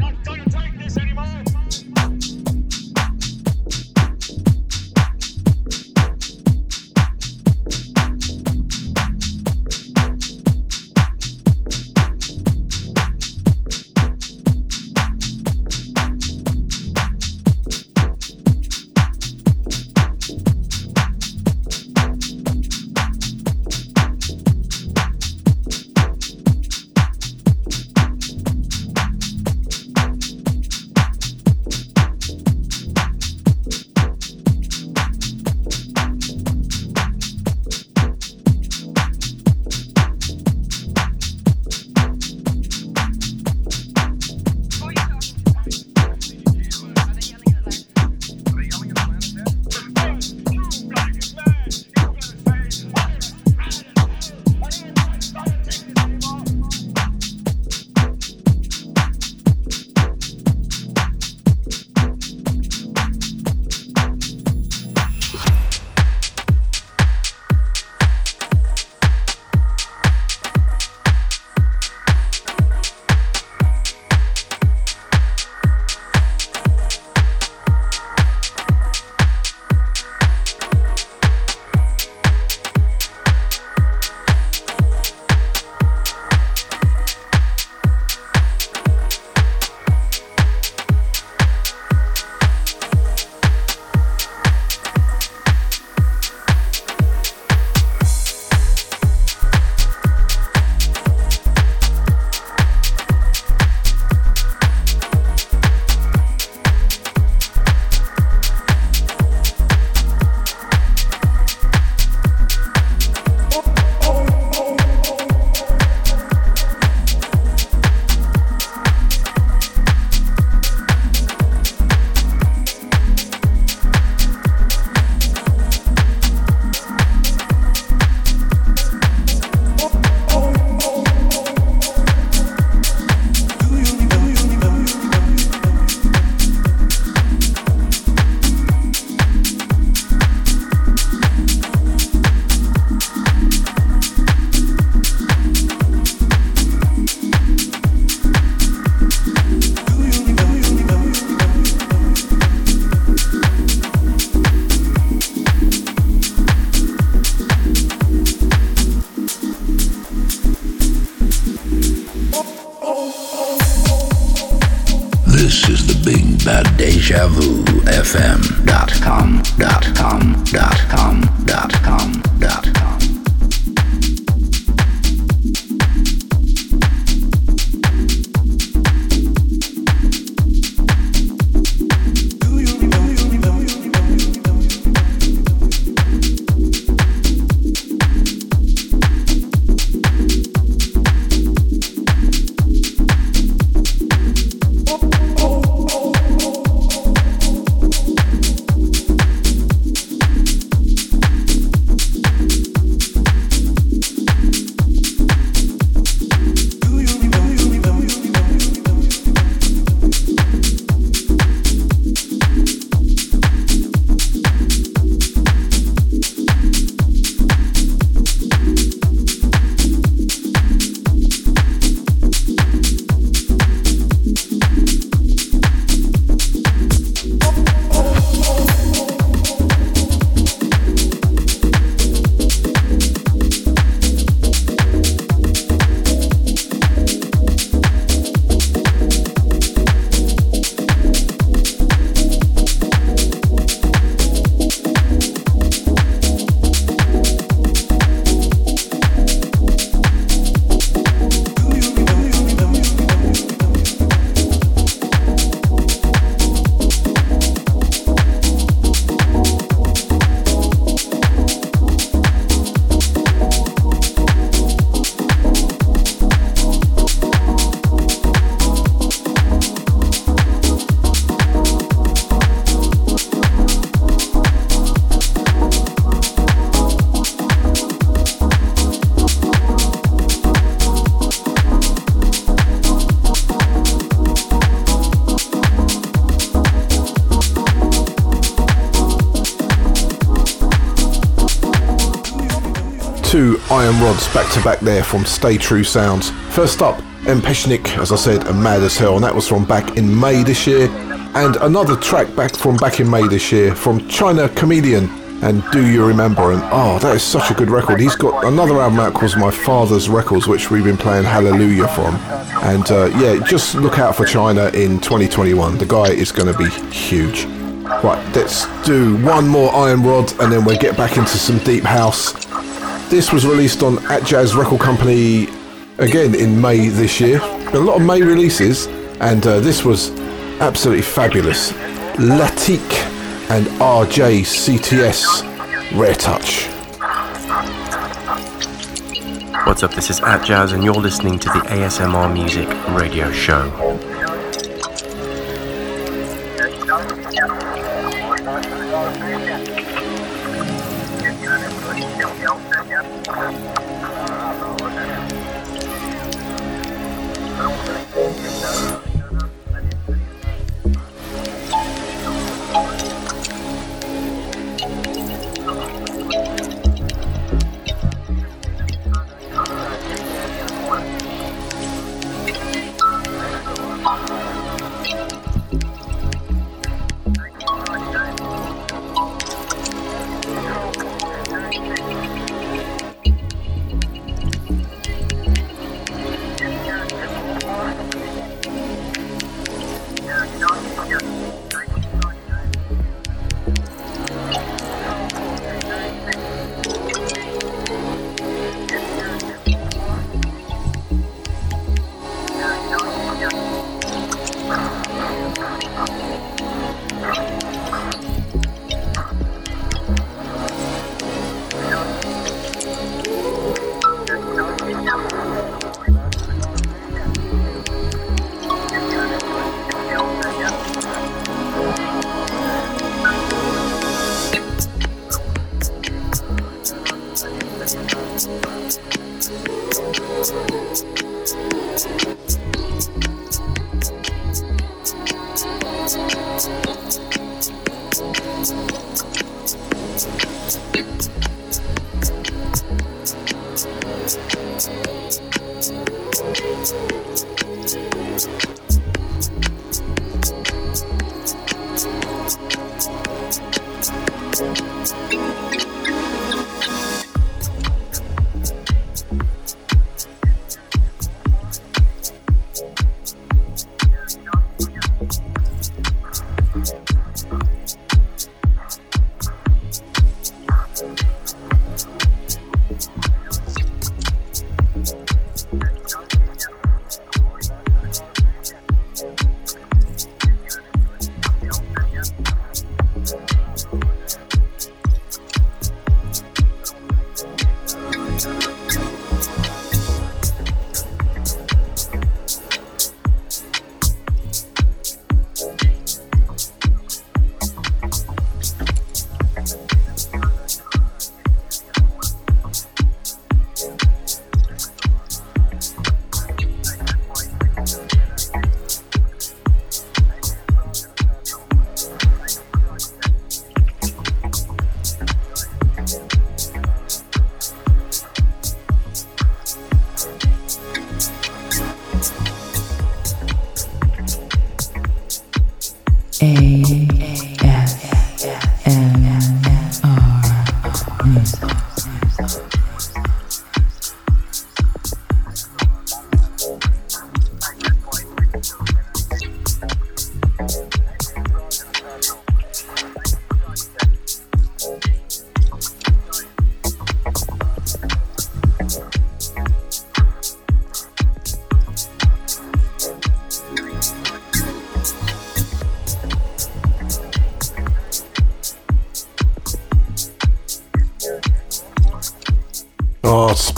back to back there from Stay True Sounds. First up, M. Peshnik, as I said, and Mad as Hell, and that was from back in May this year. And another track back from back in May this year from China Comedian and Do You Remember? And oh, that is such a good record. He's got another album out called My Father's Records, which we've been playing Hallelujah from. And uh, yeah, just look out for China in 2021. The guy is going to be huge. Right, let's do one more Iron Rod and then we'll get back into some deep house. This was released on Atjazz Record Company again in May this year. A lot of May releases, and uh, this was absolutely fabulous. Latique and RJCTS Rare Touch. What's up? This is Atjazz, and you're listening to the ASMR Music Radio Show.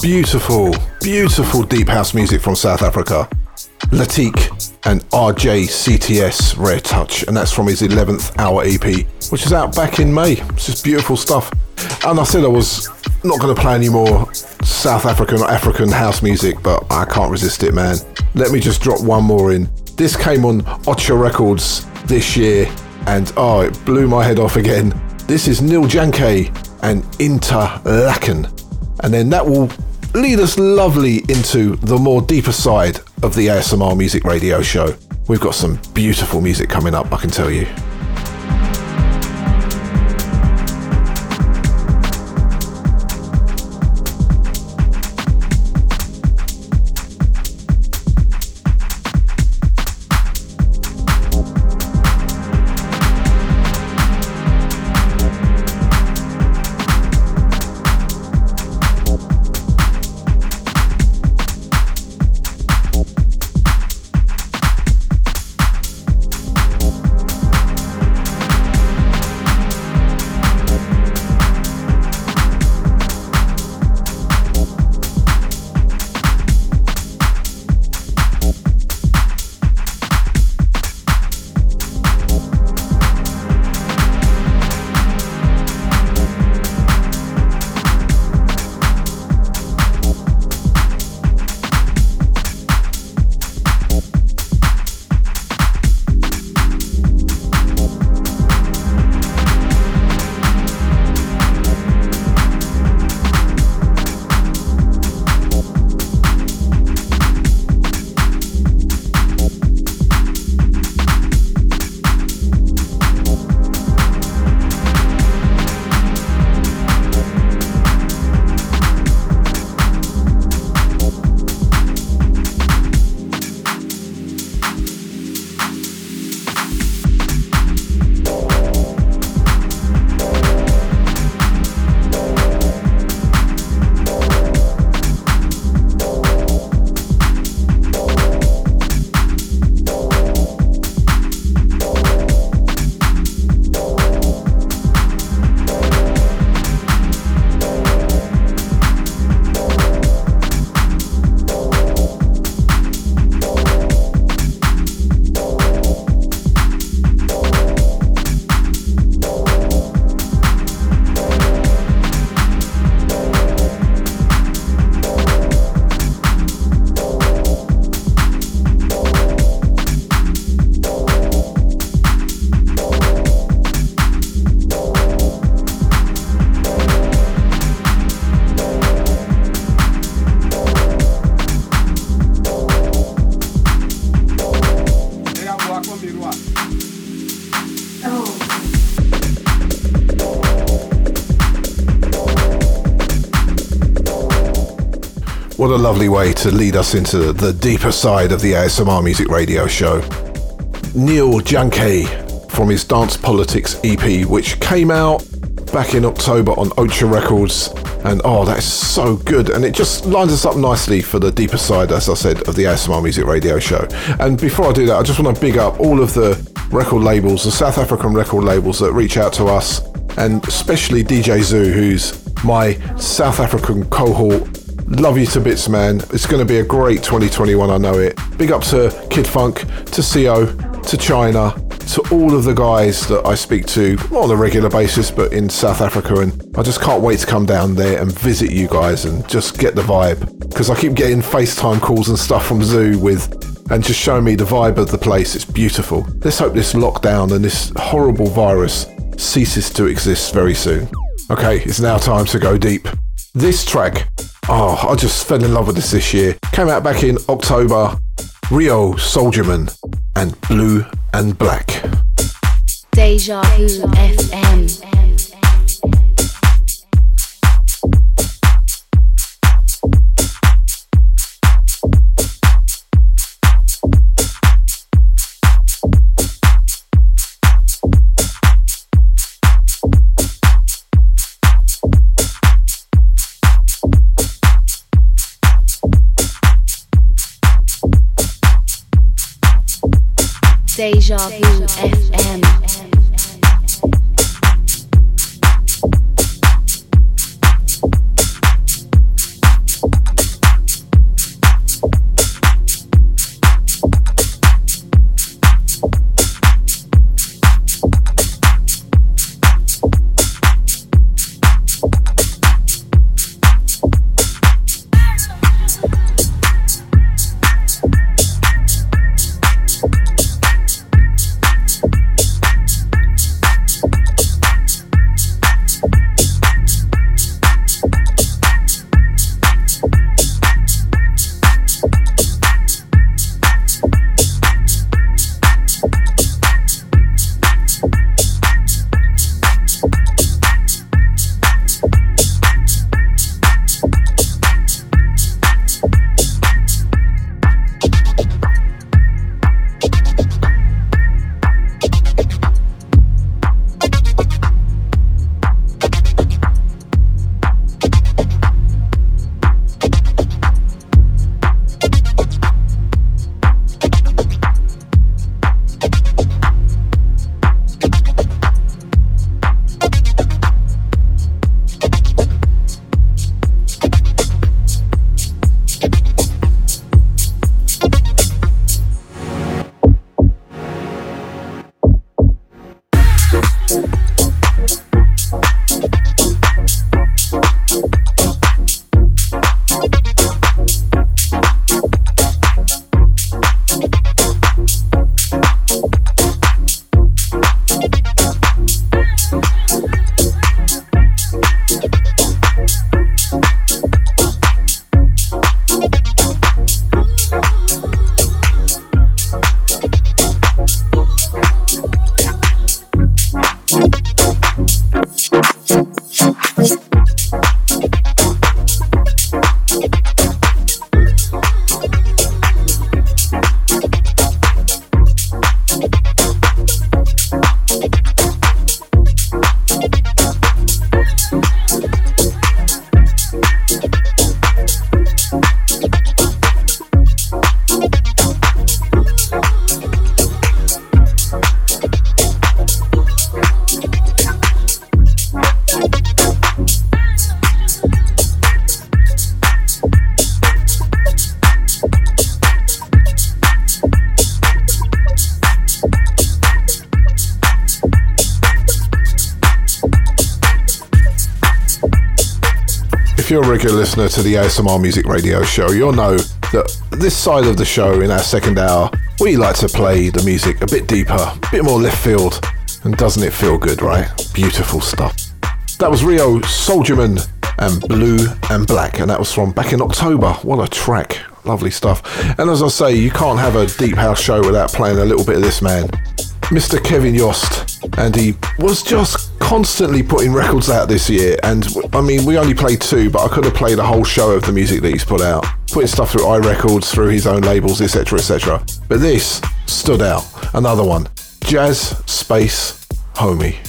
Beautiful, beautiful deep house music from South Africa. Latik and RJCTS Rare Touch, and that's from his 11th Hour EP, which is out back in May. It's just beautiful stuff. And I said I was not going to play any more South African or African house music, but I can't resist it, man. Let me just drop one more in. This came on Ocha Records this year, and oh, it blew my head off again. This is Neil Janke and Interlaken. And then that will lead us lovely into the more deeper side of the ASMR Music Radio Show. We've got some beautiful music coming up, I can tell you. A lovely way to lead us into the deeper side of the ASMR Music Radio show. Neil Janke from his Dance Politics EP, which came out back in October on Ocha Records. And oh, that's so good. And it just lines us up nicely for the deeper side, as I said, of the ASMR Music Radio show. And before I do that, I just want to big up all of the record labels, the South African record labels that reach out to us, and especially DJ Zoo, who's my South African cohort Love you to bits, man. It's going to be a great 2021, I know it. Big up to Kid Funk, to CO, to China, to all of the guys that I speak to, on a regular basis, but in South Africa. And I just can't wait to come down there and visit you guys and just get the vibe. Because I keep getting FaceTime calls and stuff from Zoo with and just showing me the vibe of the place. It's beautiful. Let's hope this lockdown and this horrible virus ceases to exist very soon. Okay, it's now time to go deep. This track Oh, I just fell in love with this this year. Came out back in October. Rio Soldierman and Blue and Black. Deja Vu FM. Deja Vu to the ASMR Music Radio Show, you'll know that this side of the show in our second hour, we like to play the music a bit deeper, a bit more left field. And doesn't it feel good, right? Beautiful stuff. That was Rio Soldierman and Blue and Black, and that was from back in October. What a track. Lovely stuff. And as I say, you can't have a deep house show without playing a little bit of this man. Mr. Kevin Yost, and he was just constantly putting records out this year. And I mean, we only played two, but I could have played a whole show of the music that he's put out, putting stuff through iRecords, through his own labels, etc., etc. But this stood out. Another one, Jazz Space Homie.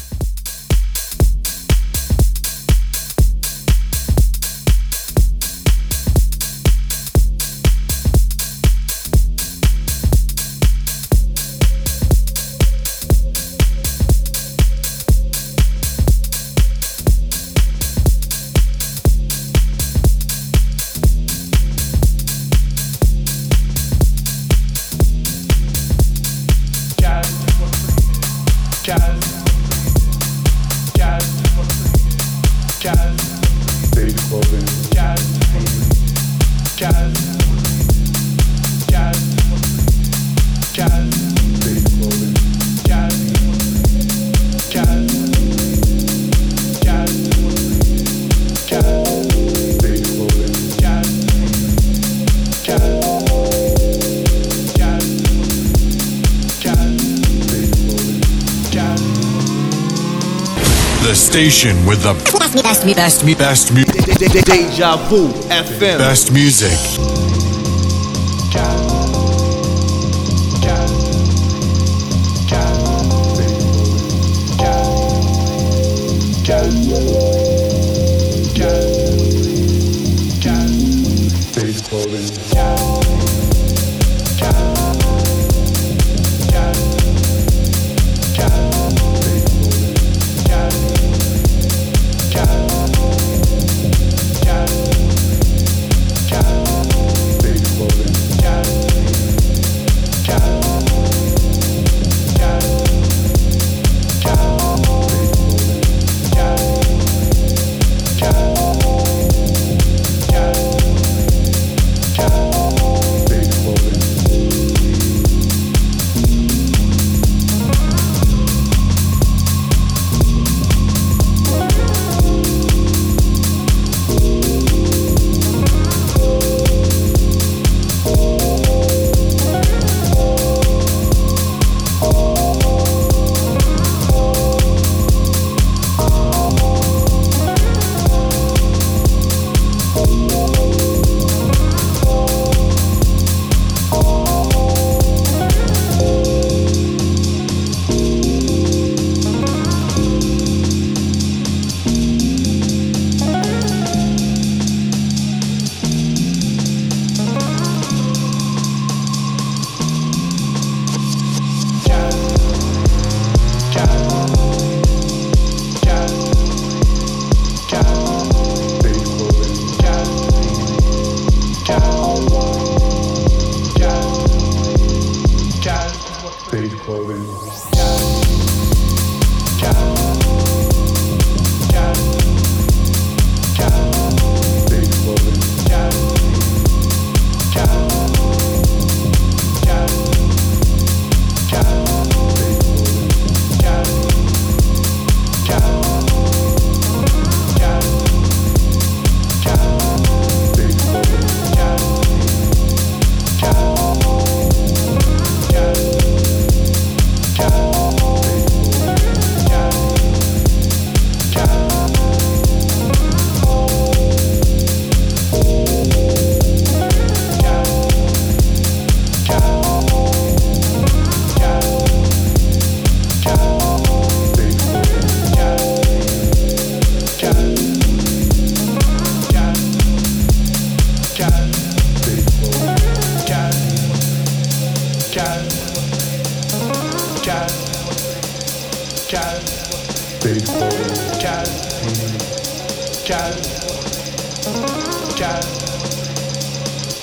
Station with the best, best, best, best, best, Deja Vu FM. best music.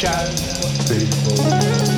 Jazz.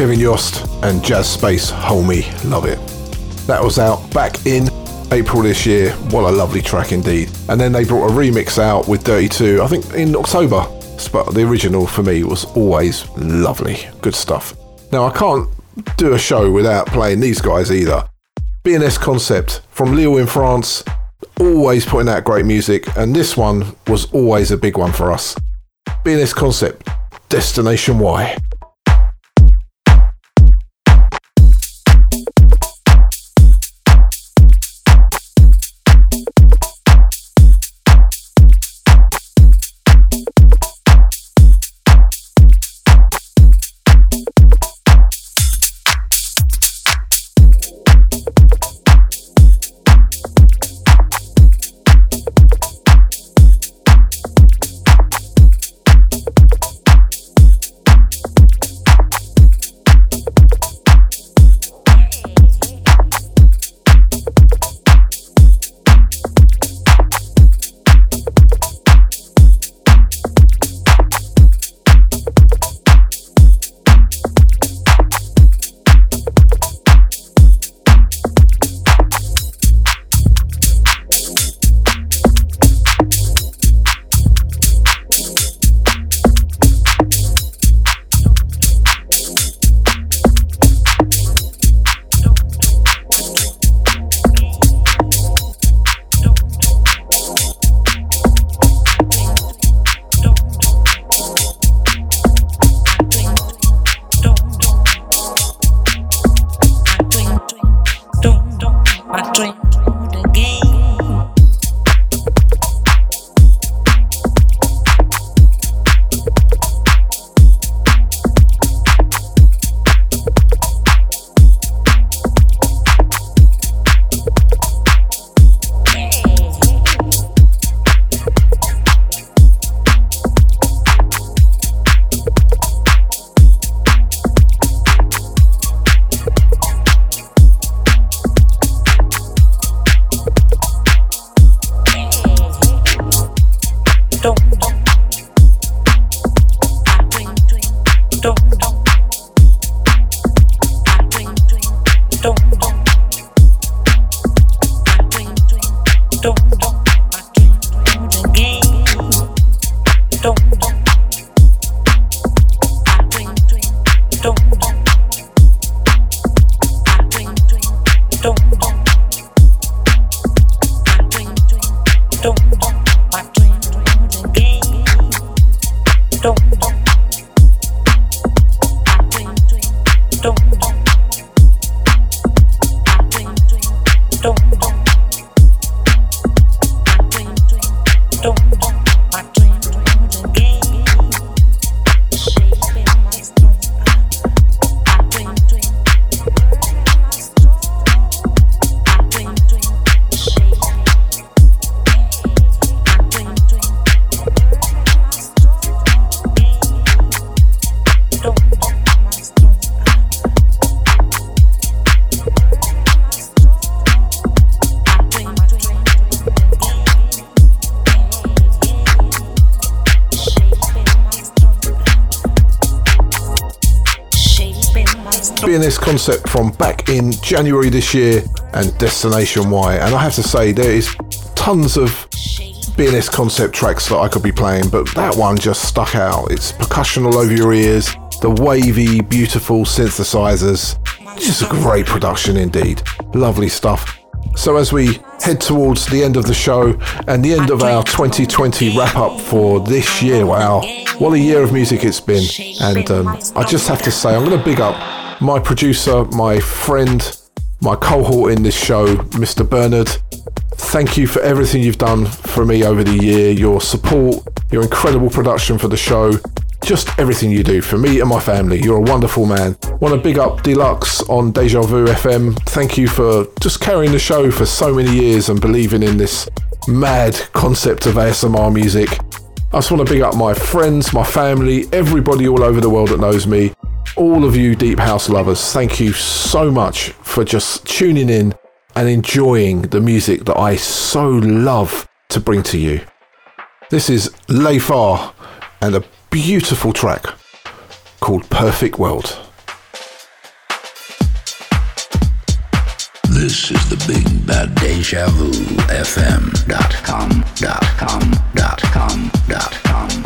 Kevin Yost and Jazz Space, Homie Love It. That was out back in April this year. What a lovely track indeed. And then they brought a remix out with Dirty 2, I think in October. But the original for me was always lovely. Good stuff. Now, I can't do a show without playing these guys either. BNS Concept from Lille in France, always putting out great music, and this one was always a big one for us. BNS Concept, Destination Y. BNS concept from back in January this year and Destination Y. And I have to say, there is tons of BNS concept tracks that I could be playing, but that one just stuck out. It's percussion all over your ears, the wavy, beautiful synthesizers. Just a great production indeed. Lovely stuff. So, as we head towards the end of the show and the end of our 2020 wrap up for this year, wow, what a year of music it's been. And um, I just have to say, I'm going to big up my producer, my friend, my cohort in this show, Mr. Bernard. Thank you for everything you've done for me over the year, your support, your incredible production for the show, just everything you do for me and my family. You're a wonderful man. Want to big up Deluxe on Deja Vu FM. Thank you for just carrying the show for so many years and believing in this mad concept of ASMR music. I just want to big up my friends, my family, everybody all over the world that knows me all of you Deep House lovers, thank you so much for just tuning in and enjoying the music that I so love to bring to you. This is Leifar and a beautiful track called Perfect World. This is the big bad deja vu fm.com.com.com.com.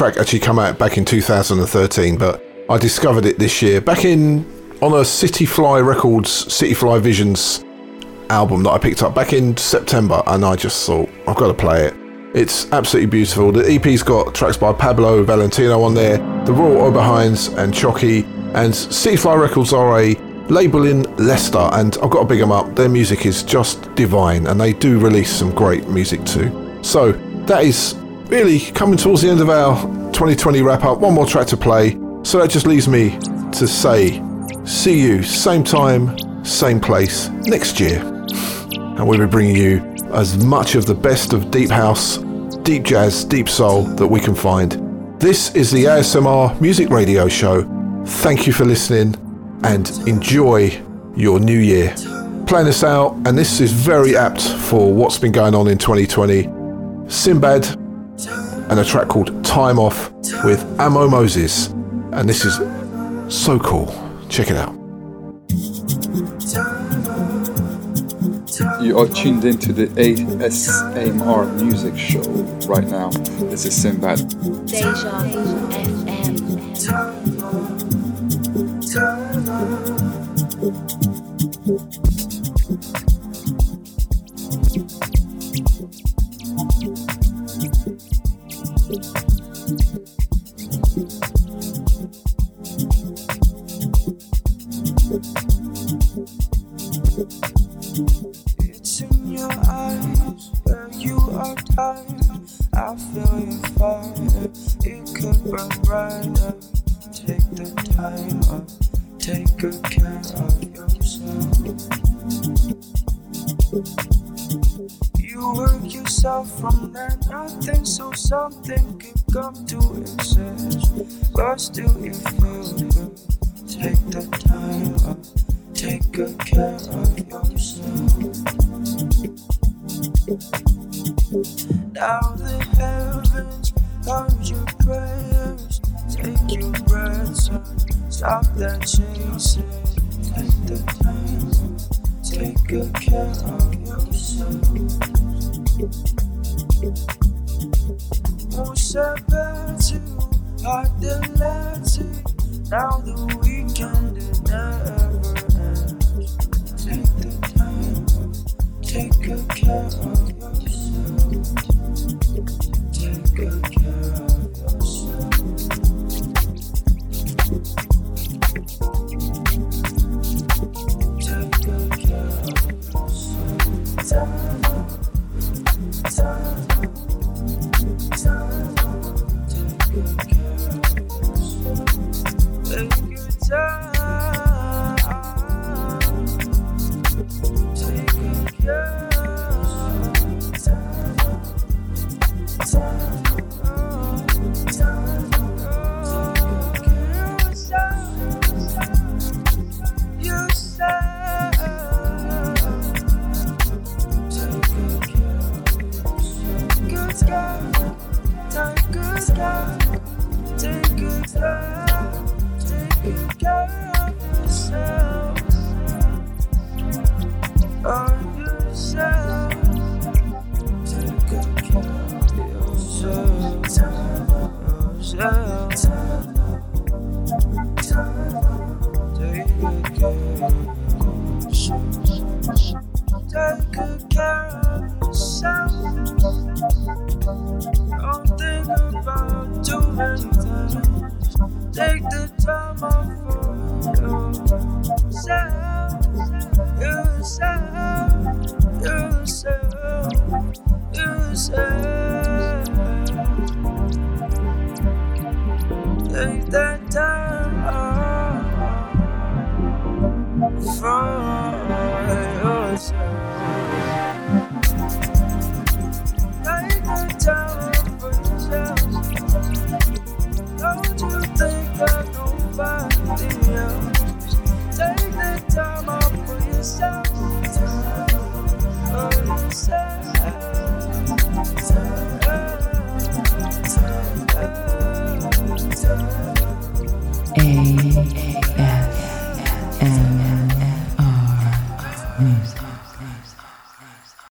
track actually come out back in 2013, but I discovered it this year. Back in on a City Fly Records, City Fly Visions album that I picked up back in September, and I just thought I've got to play it. It's absolutely beautiful. The EP's got tracks by Pablo Valentino on there, the Royal Oberheins and Chucky, and City Fly Records are a label in Leicester, and I've got to big them up. Their music is just divine, and they do release some great music too. So that is really coming towards the end of our 2020 wrap up. One more track to play. So that just leaves me to say, see you same time, same place next year. And we'll be bringing you as much of the best of deep house, deep jazz, deep soul that we can find. This is the ASMR Music Radio Show. Thank you for listening and enjoy your new year. Playing this out, and this is very apt for what's been going on in 2020. Sinbad and a track called Time Off with Amo Moses. And this is so cool. Check it out. You are tuned into the ASMR music show right now. This is Sinbad. Deja Vu FM.